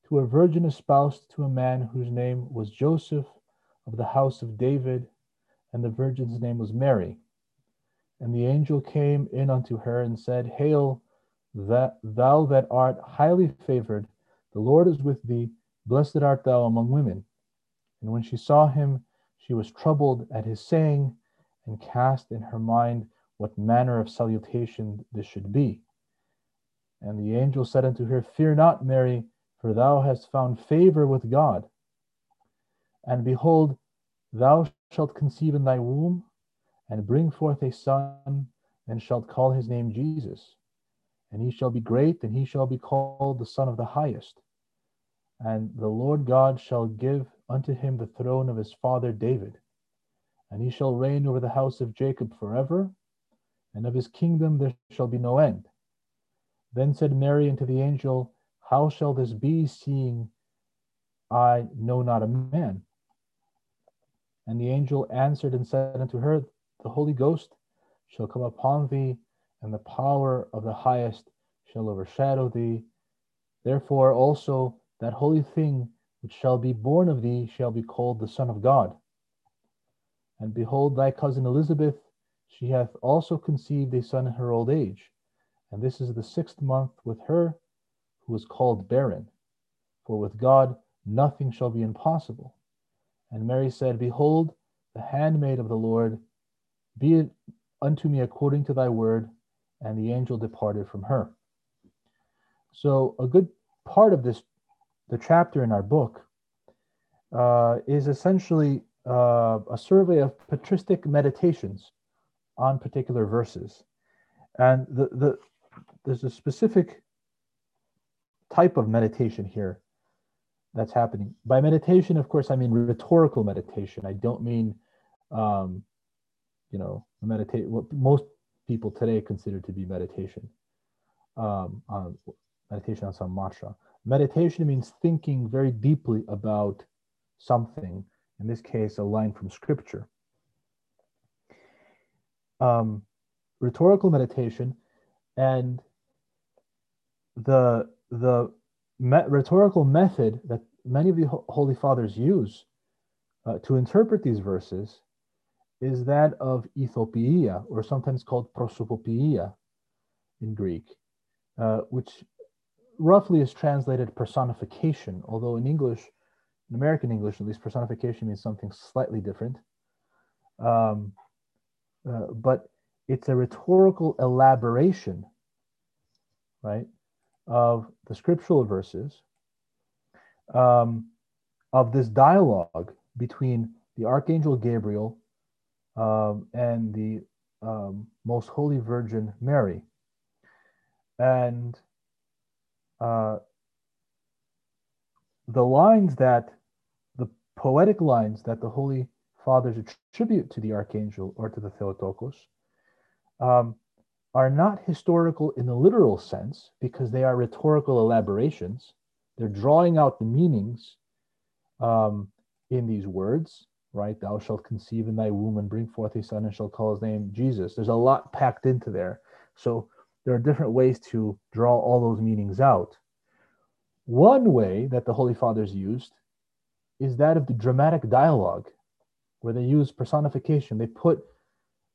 to a virgin espoused to a man whose name was Joseph of the house of David, and the virgin's name was Mary. And the angel came in unto her and said, Hail, that thou that art highly favored, the Lord is with thee, blessed art thou among women. And when she saw him, she was troubled at his saying, and cast in her mind what manner of salutation this should be. And the angel said unto her, Fear not, Mary, for thou hast found favor with God. And behold, thou shalt conceive in thy womb, and bring forth a son, and shalt call his name Jesus. And he shall be great, and he shall be called the Son of the Highest. And the Lord God shall give unto him the throne of his father David. And he shall reign over the house of Jacob forever, and of his kingdom there shall be no end. Then said Mary unto the angel, How shall this be, seeing I know not a man? And the angel answered and said unto her, The Holy Ghost shall come upon thee, and the power of the highest shall overshadow thee. Therefore also that holy thing which shall be born of thee shall be called the Son of God. And behold, thy cousin Elizabeth, she hath also conceived a son in her old age. And this is the sixth month with her who is called barren. For with God nothing shall be impossible. And Mary said, Behold, the handmaid of the Lord, be it unto me according to thy word. And the angel departed from her. So, a good part of this, the chapter in our book, uh, is essentially uh, a survey of patristic meditations on particular verses. And the, the, there's a specific type of meditation here that's happening. By meditation, of course, I mean rhetorical meditation. I don't mean, um, you know, meditate what most people today consider to be meditation, um, on meditation on some mantra. Meditation means thinking very deeply about something. In this case, a line from scripture. Um, rhetorical meditation and the the me- rhetorical method that many of the holy fathers use uh, to interpret these verses is that of ethopeia, or sometimes called prosopopeia in Greek, uh, which roughly is translated personification, although in English, in American English at least, personification means something slightly different. Um, uh, but it's a rhetorical elaboration, right, of the scriptural verses, um, of this dialogue between the Archangel Gabriel um, and the um, Most Holy Virgin Mary. And uh, the lines that, the poetic lines that the Holy Fathers attribute to the Archangel or to the Theotokos, um, are not historical in the literal sense because they are rhetorical elaborations. They're drawing out the meanings um, in these words, right? Thou shalt conceive in thy womb and bring forth a son and shall call his name Jesus. There's a lot packed into there. So there are different ways to draw all those meanings out. One way that the Holy Fathers used is that of the dramatic dialogue, where they use personification. They put,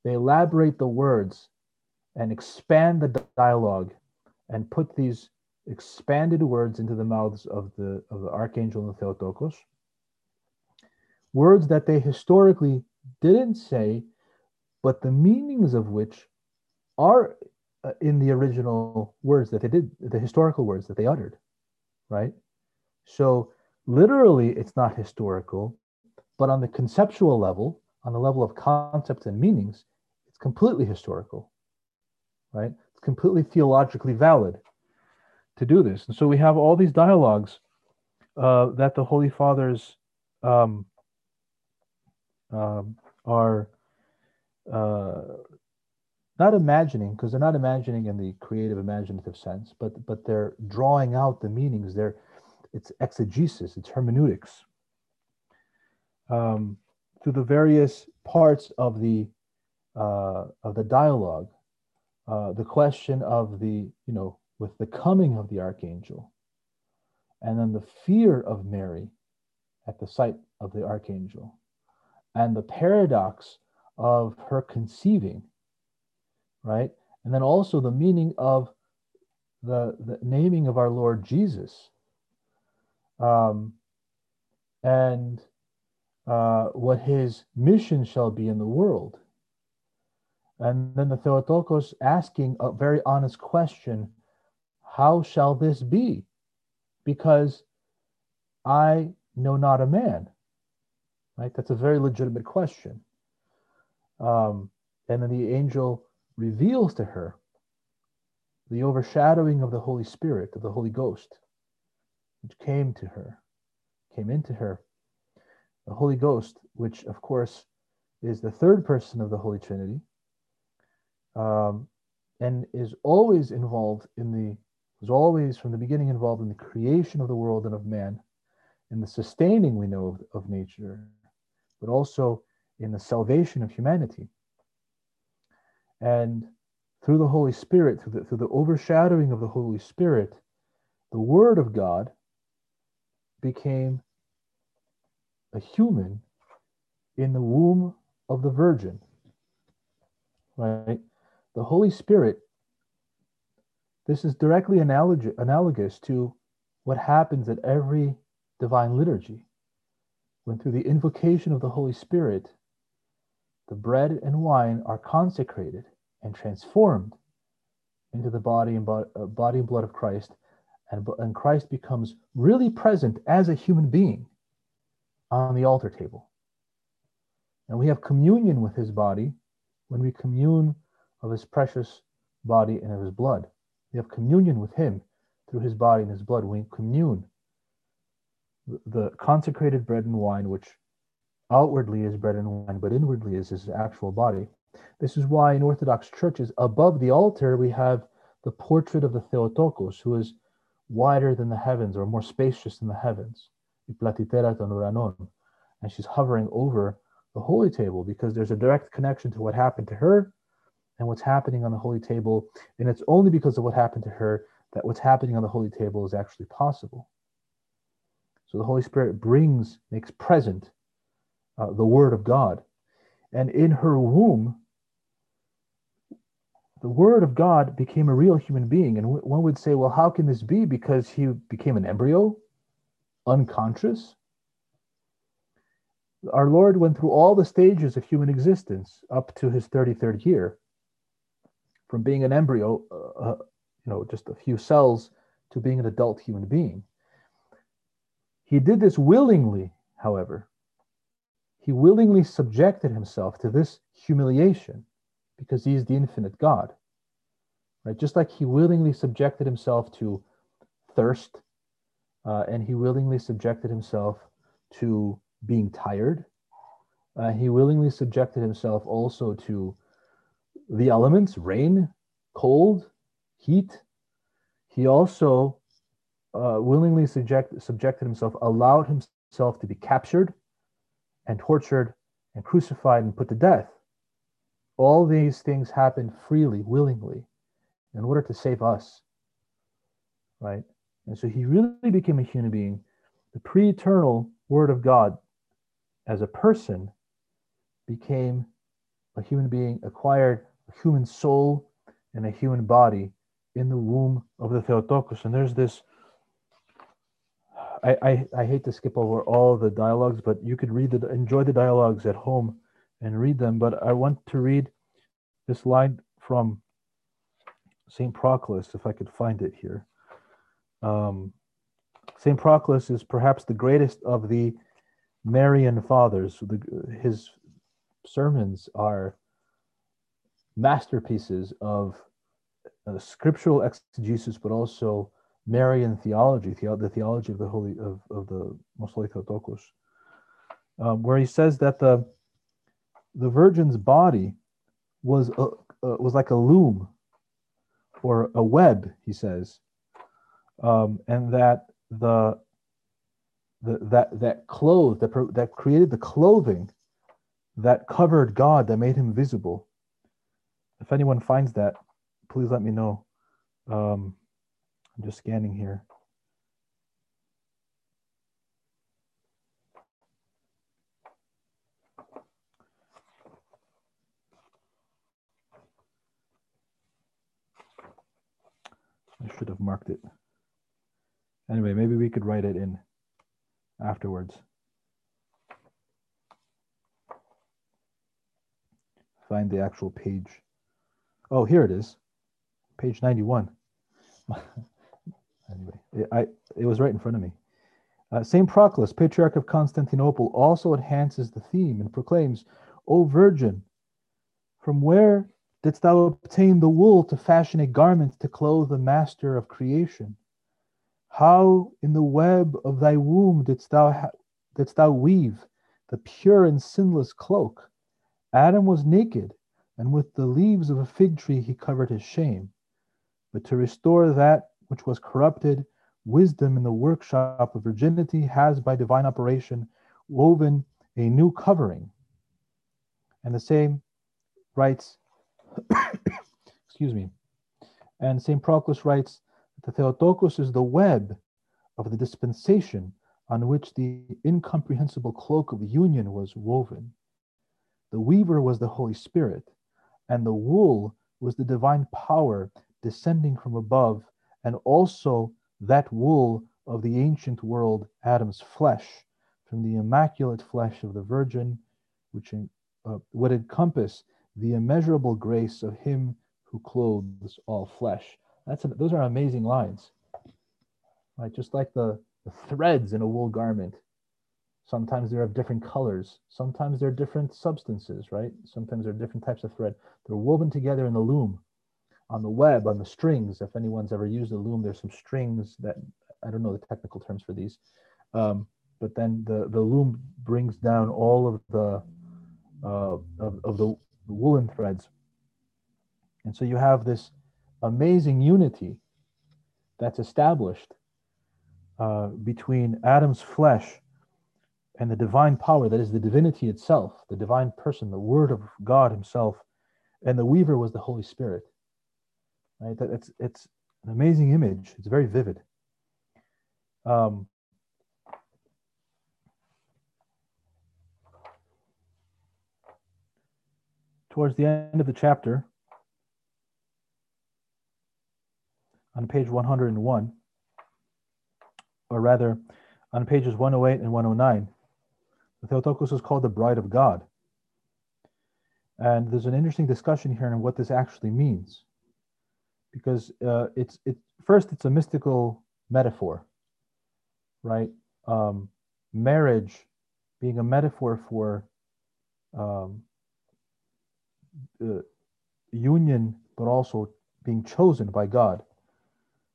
they elaborate the words and expand the dialogue and put these expanded words into the mouths of the of the archangel and the Theotokos. Words that they historically didn't say, but the meanings of which are uh, in the original words that they did, the historical words that they uttered, right? So literally, it's not historical, but on the conceptual level, on the level of concepts and meanings, it's completely historical right? It's completely theologically valid to do this. And so we have all these dialogues uh, that the Holy Fathers um, um, are uh, not imagining, because they're not imagining in the creative, imaginative sense, but but they're drawing out the meanings. They're it's exegesis, it's hermeneutics um, through the various parts of the uh, of the dialogue uh, the question of the, you know, with the coming of the archangel, and then the fear of Mary at the sight of the archangel, and the paradox of her conceiving, right? And then also the meaning of the, the naming of our Lord Jesus. Um, and uh, what his mission shall be in the world. And then the Theotokos asking a very honest question How shall this be? Because I know not a man. Right? That's a very legitimate question. Um, and then the angel reveals to her the overshadowing of the Holy Spirit, of the Holy Ghost, which came to her, came into her. The Holy Ghost, which of course is the third person of the Holy Trinity, um, and is always involved in the was always from the beginning involved in the creation of the world and of man, in the sustaining we know of, of nature, but also in the salvation of humanity. And through the Holy Spirit, through the, through the overshadowing of the Holy Spirit, the Word of God became a human in the womb of the Virgin. Right? the Holy Spirit, this is directly analog- analogous to what happens at every divine liturgy. When through the invocation of the Holy Spirit, the bread and wine are consecrated and transformed into the body and, bo- uh, body and blood of Christ, and, and Christ becomes really present as a human being on the altar table. And we have communion with his body when we commune of his precious body and of his blood. We have communion with him through his body and his blood. We commune the consecrated bread and wine, which outwardly is bread and wine, but inwardly is his actual body. This is why in Orthodox churches, above the altar, we have the portrait of the Theotokos, who is wider than the heavens or more spacious than the heavens. And she's hovering over the holy table because there's a direct connection to what happened to her and what's happening on the holy table. And it's only because of what happened to her that what's happening on the holy table is actually possible. So the Holy Spirit brings, makes present uh, the Word of God. And in her womb, the Word of God became a real human being. And one would say, well, how can this be? Because he became an embryo, unconscious. Our Lord went through all the stages of human existence up to his 33rd year, from being an embryo, uh, uh, you know, just a few cells, to being an adult human being. He did this willingly, however. He willingly subjected himself to this humiliation because he is the infinite God. Right? Just like he willingly subjected himself to thirst, uh, and he willingly subjected himself to being tired. Uh, he willingly subjected himself also to the elements rain, cold, heat. He also uh, willingly subject, subjected himself, allowed himself to be captured and tortured and crucified and put to death. All these things happened freely, willingly, in order to save us. Right? And so he really became a human being. The pre eternal Word of God, as a person, became a human being, acquired a human soul and a human body in the womb of the Theotokos. And there's this I, I, I hate to skip over all the dialogues, but you could read the enjoy the dialogues at home and read them. But I want to read this line from Saint Proclus, if I could find it here. Um, Saint Proclus is perhaps the greatest of the Marian fathers. The, his sermons are masterpieces of uh, scriptural exegesis, but also Marian theology, the theology of the holy of, of the Most Holy Theotokos, um, where he says that the the Virgin's body was a, uh, was like a loom or a web, he says, um, and that the, the that that clothes that that created the clothing that covered God that made him visible. If anyone finds that, please let me know. Um, I'm just scanning here. Should have marked it. Anyway, maybe we could write it in afterwards. Find the actual page. Oh, here it is. Page 91. Anyway, it, I, it was right in front of me. Uh, St. Proclus, Patriarch of Constantinople, also enhances the theme and proclaims, O Virgin, from where didst thou obtain the wool to fashion a garment to clothe the master of creation? How in the web of thy womb didst thou, ha- didst thou weave the pure and sinless cloak? Adam was naked, and with the leaves of a fig tree he covered his shame. But to restore that which was corrupted, wisdom in the workshop of virginity has by divine operation woven a new covering. And the same writes, excuse me, and St. Proclus writes that the Theotokos is the web of the dispensation on which the incomprehensible cloak of union was woven. The weaver was the Holy Spirit, and the wool was the divine power descending from above and also that wool of the ancient world, Adam's flesh, from the immaculate flesh of the Virgin, which uh, would encompass the immeasurable grace of Him who clothes all flesh. That's a, those are amazing lines, right? Just like the, the threads in a wool garment, Sometimes they're of different colors. Sometimes they're different substances, right? Sometimes they're different types of thread. They're woven together in the loom, on the web, on the strings. If anyone's ever used a loom, there's some strings that I don't know the technical terms for these. Um, but then the, the loom brings down all of the uh, of, of the woolen threads. And so you have this amazing unity that's established uh, between Adam's flesh and the divine power that is the divinity itself, the divine person, the Word of God Himself, and the weaver was the Holy Spirit. Right? That it's it's an amazing image. It's very vivid. Um, towards the end of the chapter, on page 101, or rather on pages 108 and 109, the Theotokos is called the Bride of God. And there's an interesting discussion here on what this actually means. Because uh, it's it first it's a mystical metaphor, right? Um, marriage being a metaphor for um, uh, union, but also being chosen by God.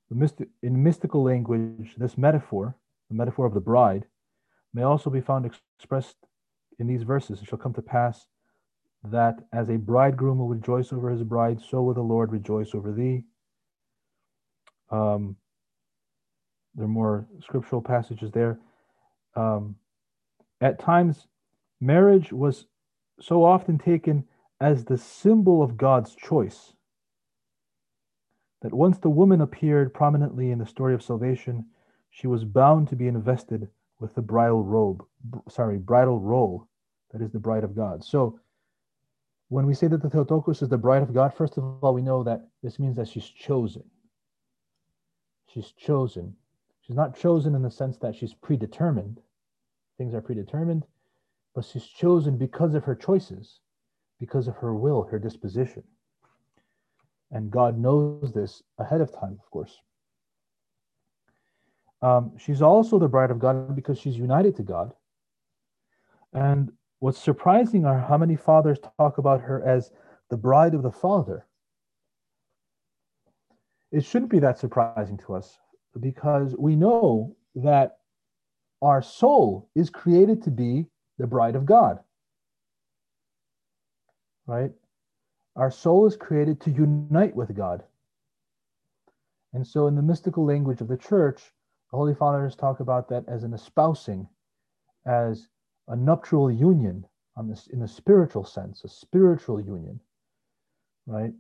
In mystical language, this metaphor, the metaphor of the bride, may also be found expressed in these verses. It shall come to pass that as a bridegroom will rejoice over his bride, so will the Lord rejoice over thee. Um, there are more scriptural passages there. Um, at times, marriage was so often taken as the symbol of God's choice that once the woman appeared prominently in the story of salvation, she was bound to be invested with the bridal robe, sorry, bridal role, that is the bride of God. So when we say that the Theotokos is the bride of God, first of all, we know that this means that she's chosen. She's chosen. She's not chosen in the sense that she's predetermined. Things are predetermined, but she's chosen because of her choices, because of her will, her disposition. And God knows this ahead of time, of course. Um, she's also the bride of God because she's united to God. And what's surprising are how many fathers talk about her as the bride of the Father. It shouldn't be that surprising to us because we know that our soul is created to be the bride of God. Right? Our soul is created to unite with God. And so, in the mystical language of the church, the Holy Fathers talk about that as an espousing, as a nuptial union on this in the spiritual sense, a spiritual union, right?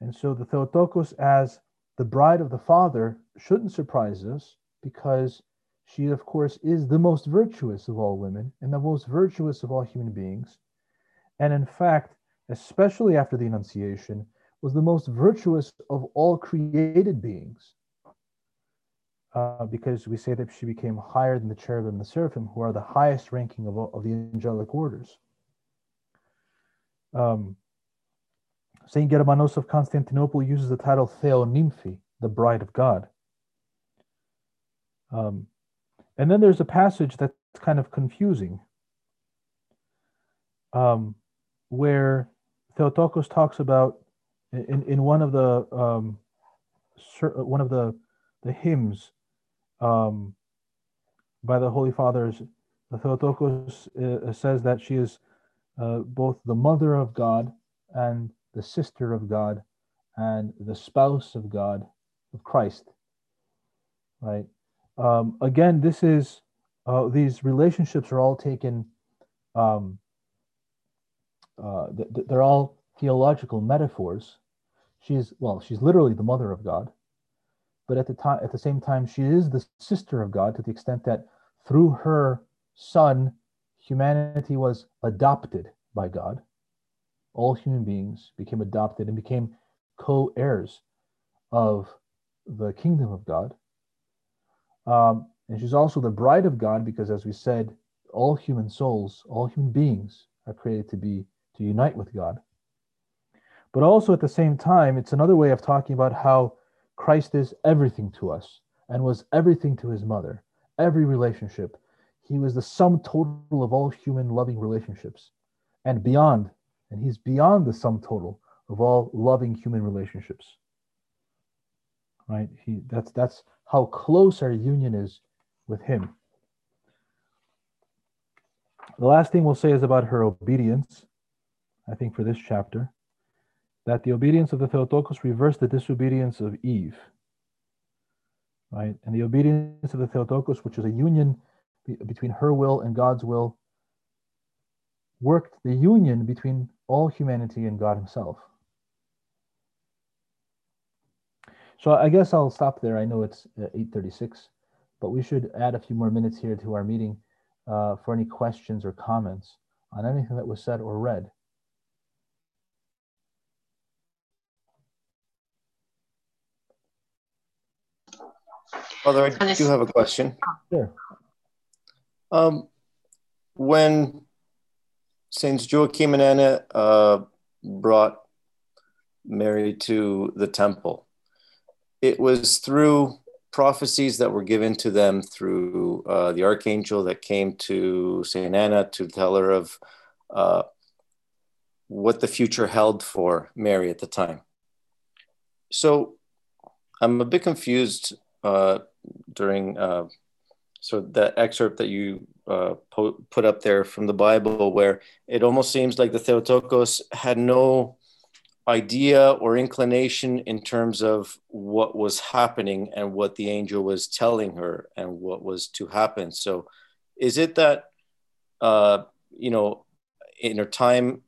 And so the Theotokos as the bride of the Father shouldn't surprise us because she, of course, is the most virtuous of all women and the most virtuous of all human beings. And in fact, especially after the Annunciation, was the most virtuous of all created beings. Uh, because we say that she became higher than the cherubim and the seraphim, who are the highest ranking of, all, of the angelic orders. Um, Saint Germanos of Constantinople uses the title Theonymphi, the bride of God. Um, and then there's a passage that's kind of confusing, um, where Theotokos talks about in, in one of the um, one of the the hymns um, by the Holy Fathers, the Theotokos uh, says that she is uh, both the mother of God and the sister of God and the spouse of God, of Christ. Right. Um, again, this is uh, these relationships are all taken um, uh, they're all theological metaphors. She's well, she's literally the mother of God, but at the time, at the same time, she is the sister of God to the extent that through her son, humanity was adopted by God. All human beings became adopted and became co-heirs of the kingdom of God. Um, and she's also the bride of God because, as we said, all human souls, all human beings are created to be to unite with God. But also at the same time, it's another way of talking about how Christ is everything to us and was everything to his mother, every relationship. he was the sum total of all human loving relationships and beyond. And he's beyond the sum total of all loving human relationships. Right? He that's that's how close our union is with him. The last thing we'll say is about her obedience, I think, for this chapter, that the obedience of the Theotokos reversed the disobedience of Eve. Right? And the obedience of the Theotokos, which is a union between her will and God's will, worked the union between all humanity and God Himself. So I guess I'll stop there. I know it's 8:36, but we should add a few more minutes here to our meeting uh, for any questions or comments on anything that was said or read. Father, I do have a question. Sure. Um, when Saints Joachim and Anna uh, brought Mary to the temple, it was through prophecies that were given to them through uh, the archangel that came to Saint Anna to tell her of uh, what the future held for Mary at the time. So I'm a bit confused uh, during uh, so that excerpt that you uh, po- put up there from the Bible, where it almost seems like the Theotokos had no idea or inclination in terms of what was happening and what the angel was telling her and what was to happen. So, is it that, uh, you know, in her time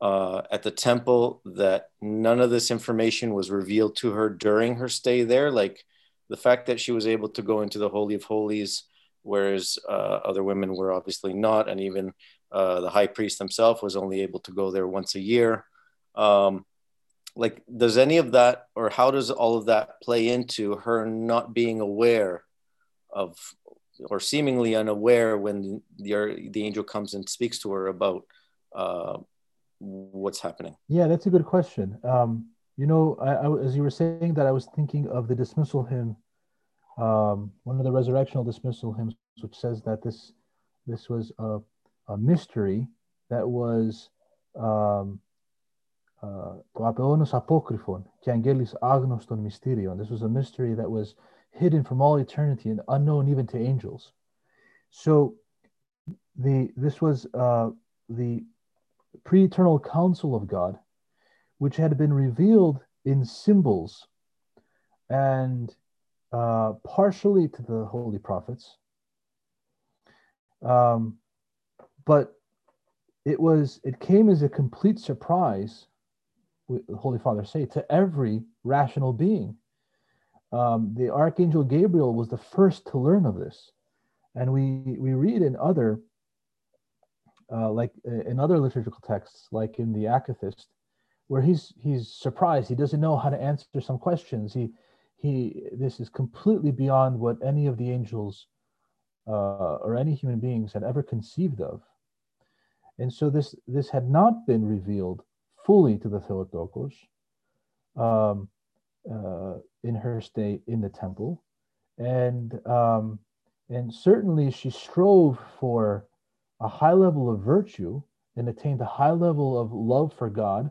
uh, at the temple, that none of this information was revealed to her during her stay there? Like the fact that she was able to go into the Holy of Holies, whereas uh, other women were obviously not, and even uh, the high priest himself was only able to go there once a year. Um, like does any of that or how does all of that play into her not being aware of or seemingly unaware when the, the angel comes and speaks to her about uh, what's happening? Yeah that's a good question. Um, you know I, I, as you were saying that i was thinking of the dismissal hymn um, one of the resurrectional dismissal hymns which says that this this was a, a mystery that was um, το απεώνος apocryphon και αγγέλης άγνωστον μυστήριον. This was a mystery that was hidden from all eternity and unknown even to angels. So the this was uh, the pre-eternal counsel of God, which had been revealed in symbols and uh, partially to the holy prophets. Um, but it was it came as a complete surprise the Holy Father say, to every rational being. Um, the Archangel Gabriel was the first to learn of this. And we, we read in other, uh, like uh, in other liturgical texts, like in the Akathist, where he's, he's surprised. He doesn't know how to answer some questions. He, he, this is completely beyond what any of the angels uh, or any human beings had ever conceived of. And so this, this had not been revealed fully to the Theotokos um, uh, in her stay in the temple, and um, and certainly she strove for a high level of virtue and attained a high level of love for God,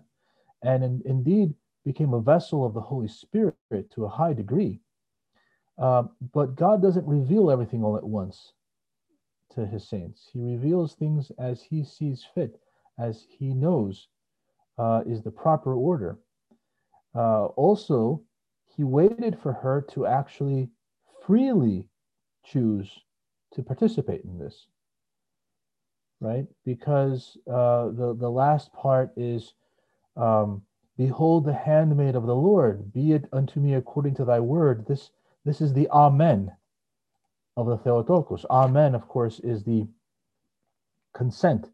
and in, indeed became a vessel of the Holy Spirit to a high degree. Uh, but God doesn't reveal everything all at once to his saints. He reveals things as he sees fit, as he knows uh, is the proper order. Uh, also, he waited for her to actually freely choose to participate in this, right? Because uh, the, the last part is um, Behold the handmaid of the Lord, be it unto me according to thy word. This, this is the Amen of the Theotokos. Amen, of course, is the consent.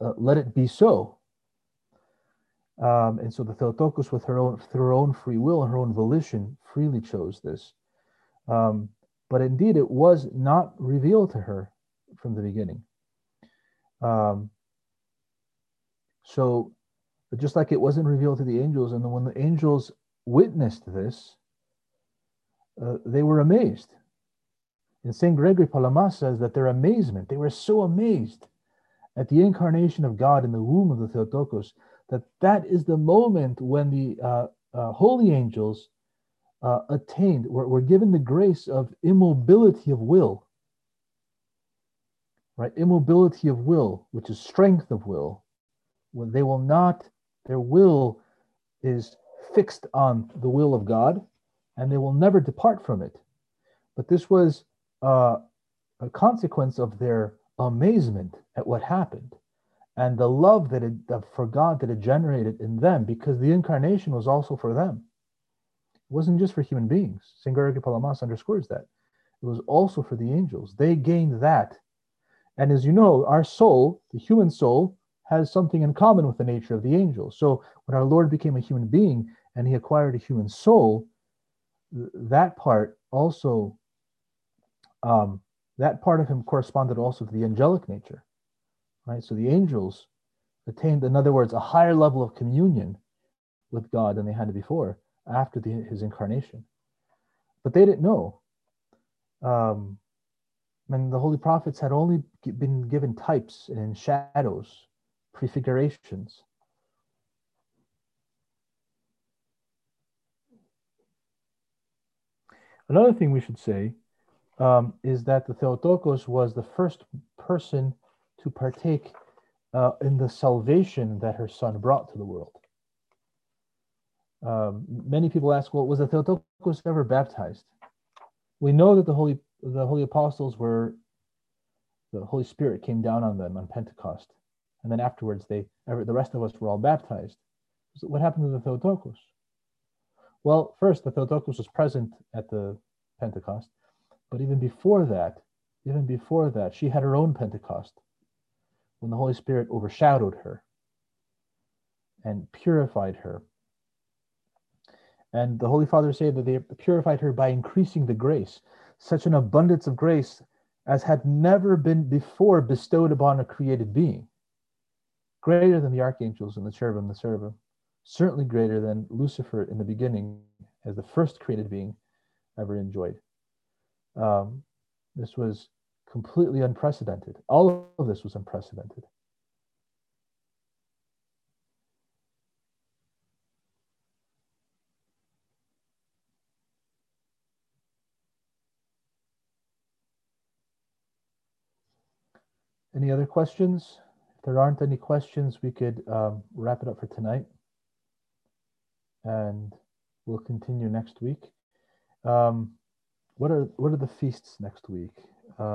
Uh, let it be so. Um, and so the Theotokos, with her own through her own free will and her own volition, freely chose this. Um, but indeed, it was not revealed to her from the beginning. Um, so, just like it wasn't revealed to the angels, and when the angels witnessed this, uh, they were amazed. And St. Gregory Palamas says that their amazement, they were so amazed at the incarnation of God in the womb of the Theotokos, that that is the moment when the uh, uh, holy angels uh, attained, were, were given the grace of immobility of will. Right? Immobility of will, which is strength of will. When they will not, their will is fixed on the will of God, and they will never depart from it. But this was uh, a consequence of their amazement at what happened and the love that it for God that it generated in them, because the incarnation was also for them. It wasn't just for human beings. Gregory Palamas underscores that. It was also for the angels. They gained that. And as you know, our soul, the human soul, has something in common with the nature of the angels. So when our Lord became a human being and he acquired a human soul, that part also, um, that part of him corresponded also to the angelic nature, right? So the angels attained, in other words, a higher level of communion with God than they had before after the, his incarnation. But they didn't know. Um, and the holy prophets had only been given types and shadows, prefigurations. Another thing we should say um, is that the Theotokos was the first person to partake uh, in the salvation that her son brought to the world. Um, many people ask, well, was the Theotokos ever baptized? We know that the holy the holy apostles were the Holy Spirit came down on them on Pentecost, and then afterwards they the rest of us were all baptized. So what happened to the Theotokos? Well, first the Theotokos was present at the Pentecost, but even before that, even before that, she had her own Pentecost when the Holy Spirit overshadowed her and purified her. And the Holy Father said that they purified her by increasing the grace, such an abundance of grace as had never been before bestowed upon a created being, greater than the archangels and the cherubim, the seraphim, certainly greater than Lucifer in the beginning as the first created being ever enjoyed. Um, this was completely unprecedented. All of this was unprecedented. Any other questions? There aren't any questions, we could um, wrap it up for tonight. And we'll continue next week. Um, what are what are the feasts next week?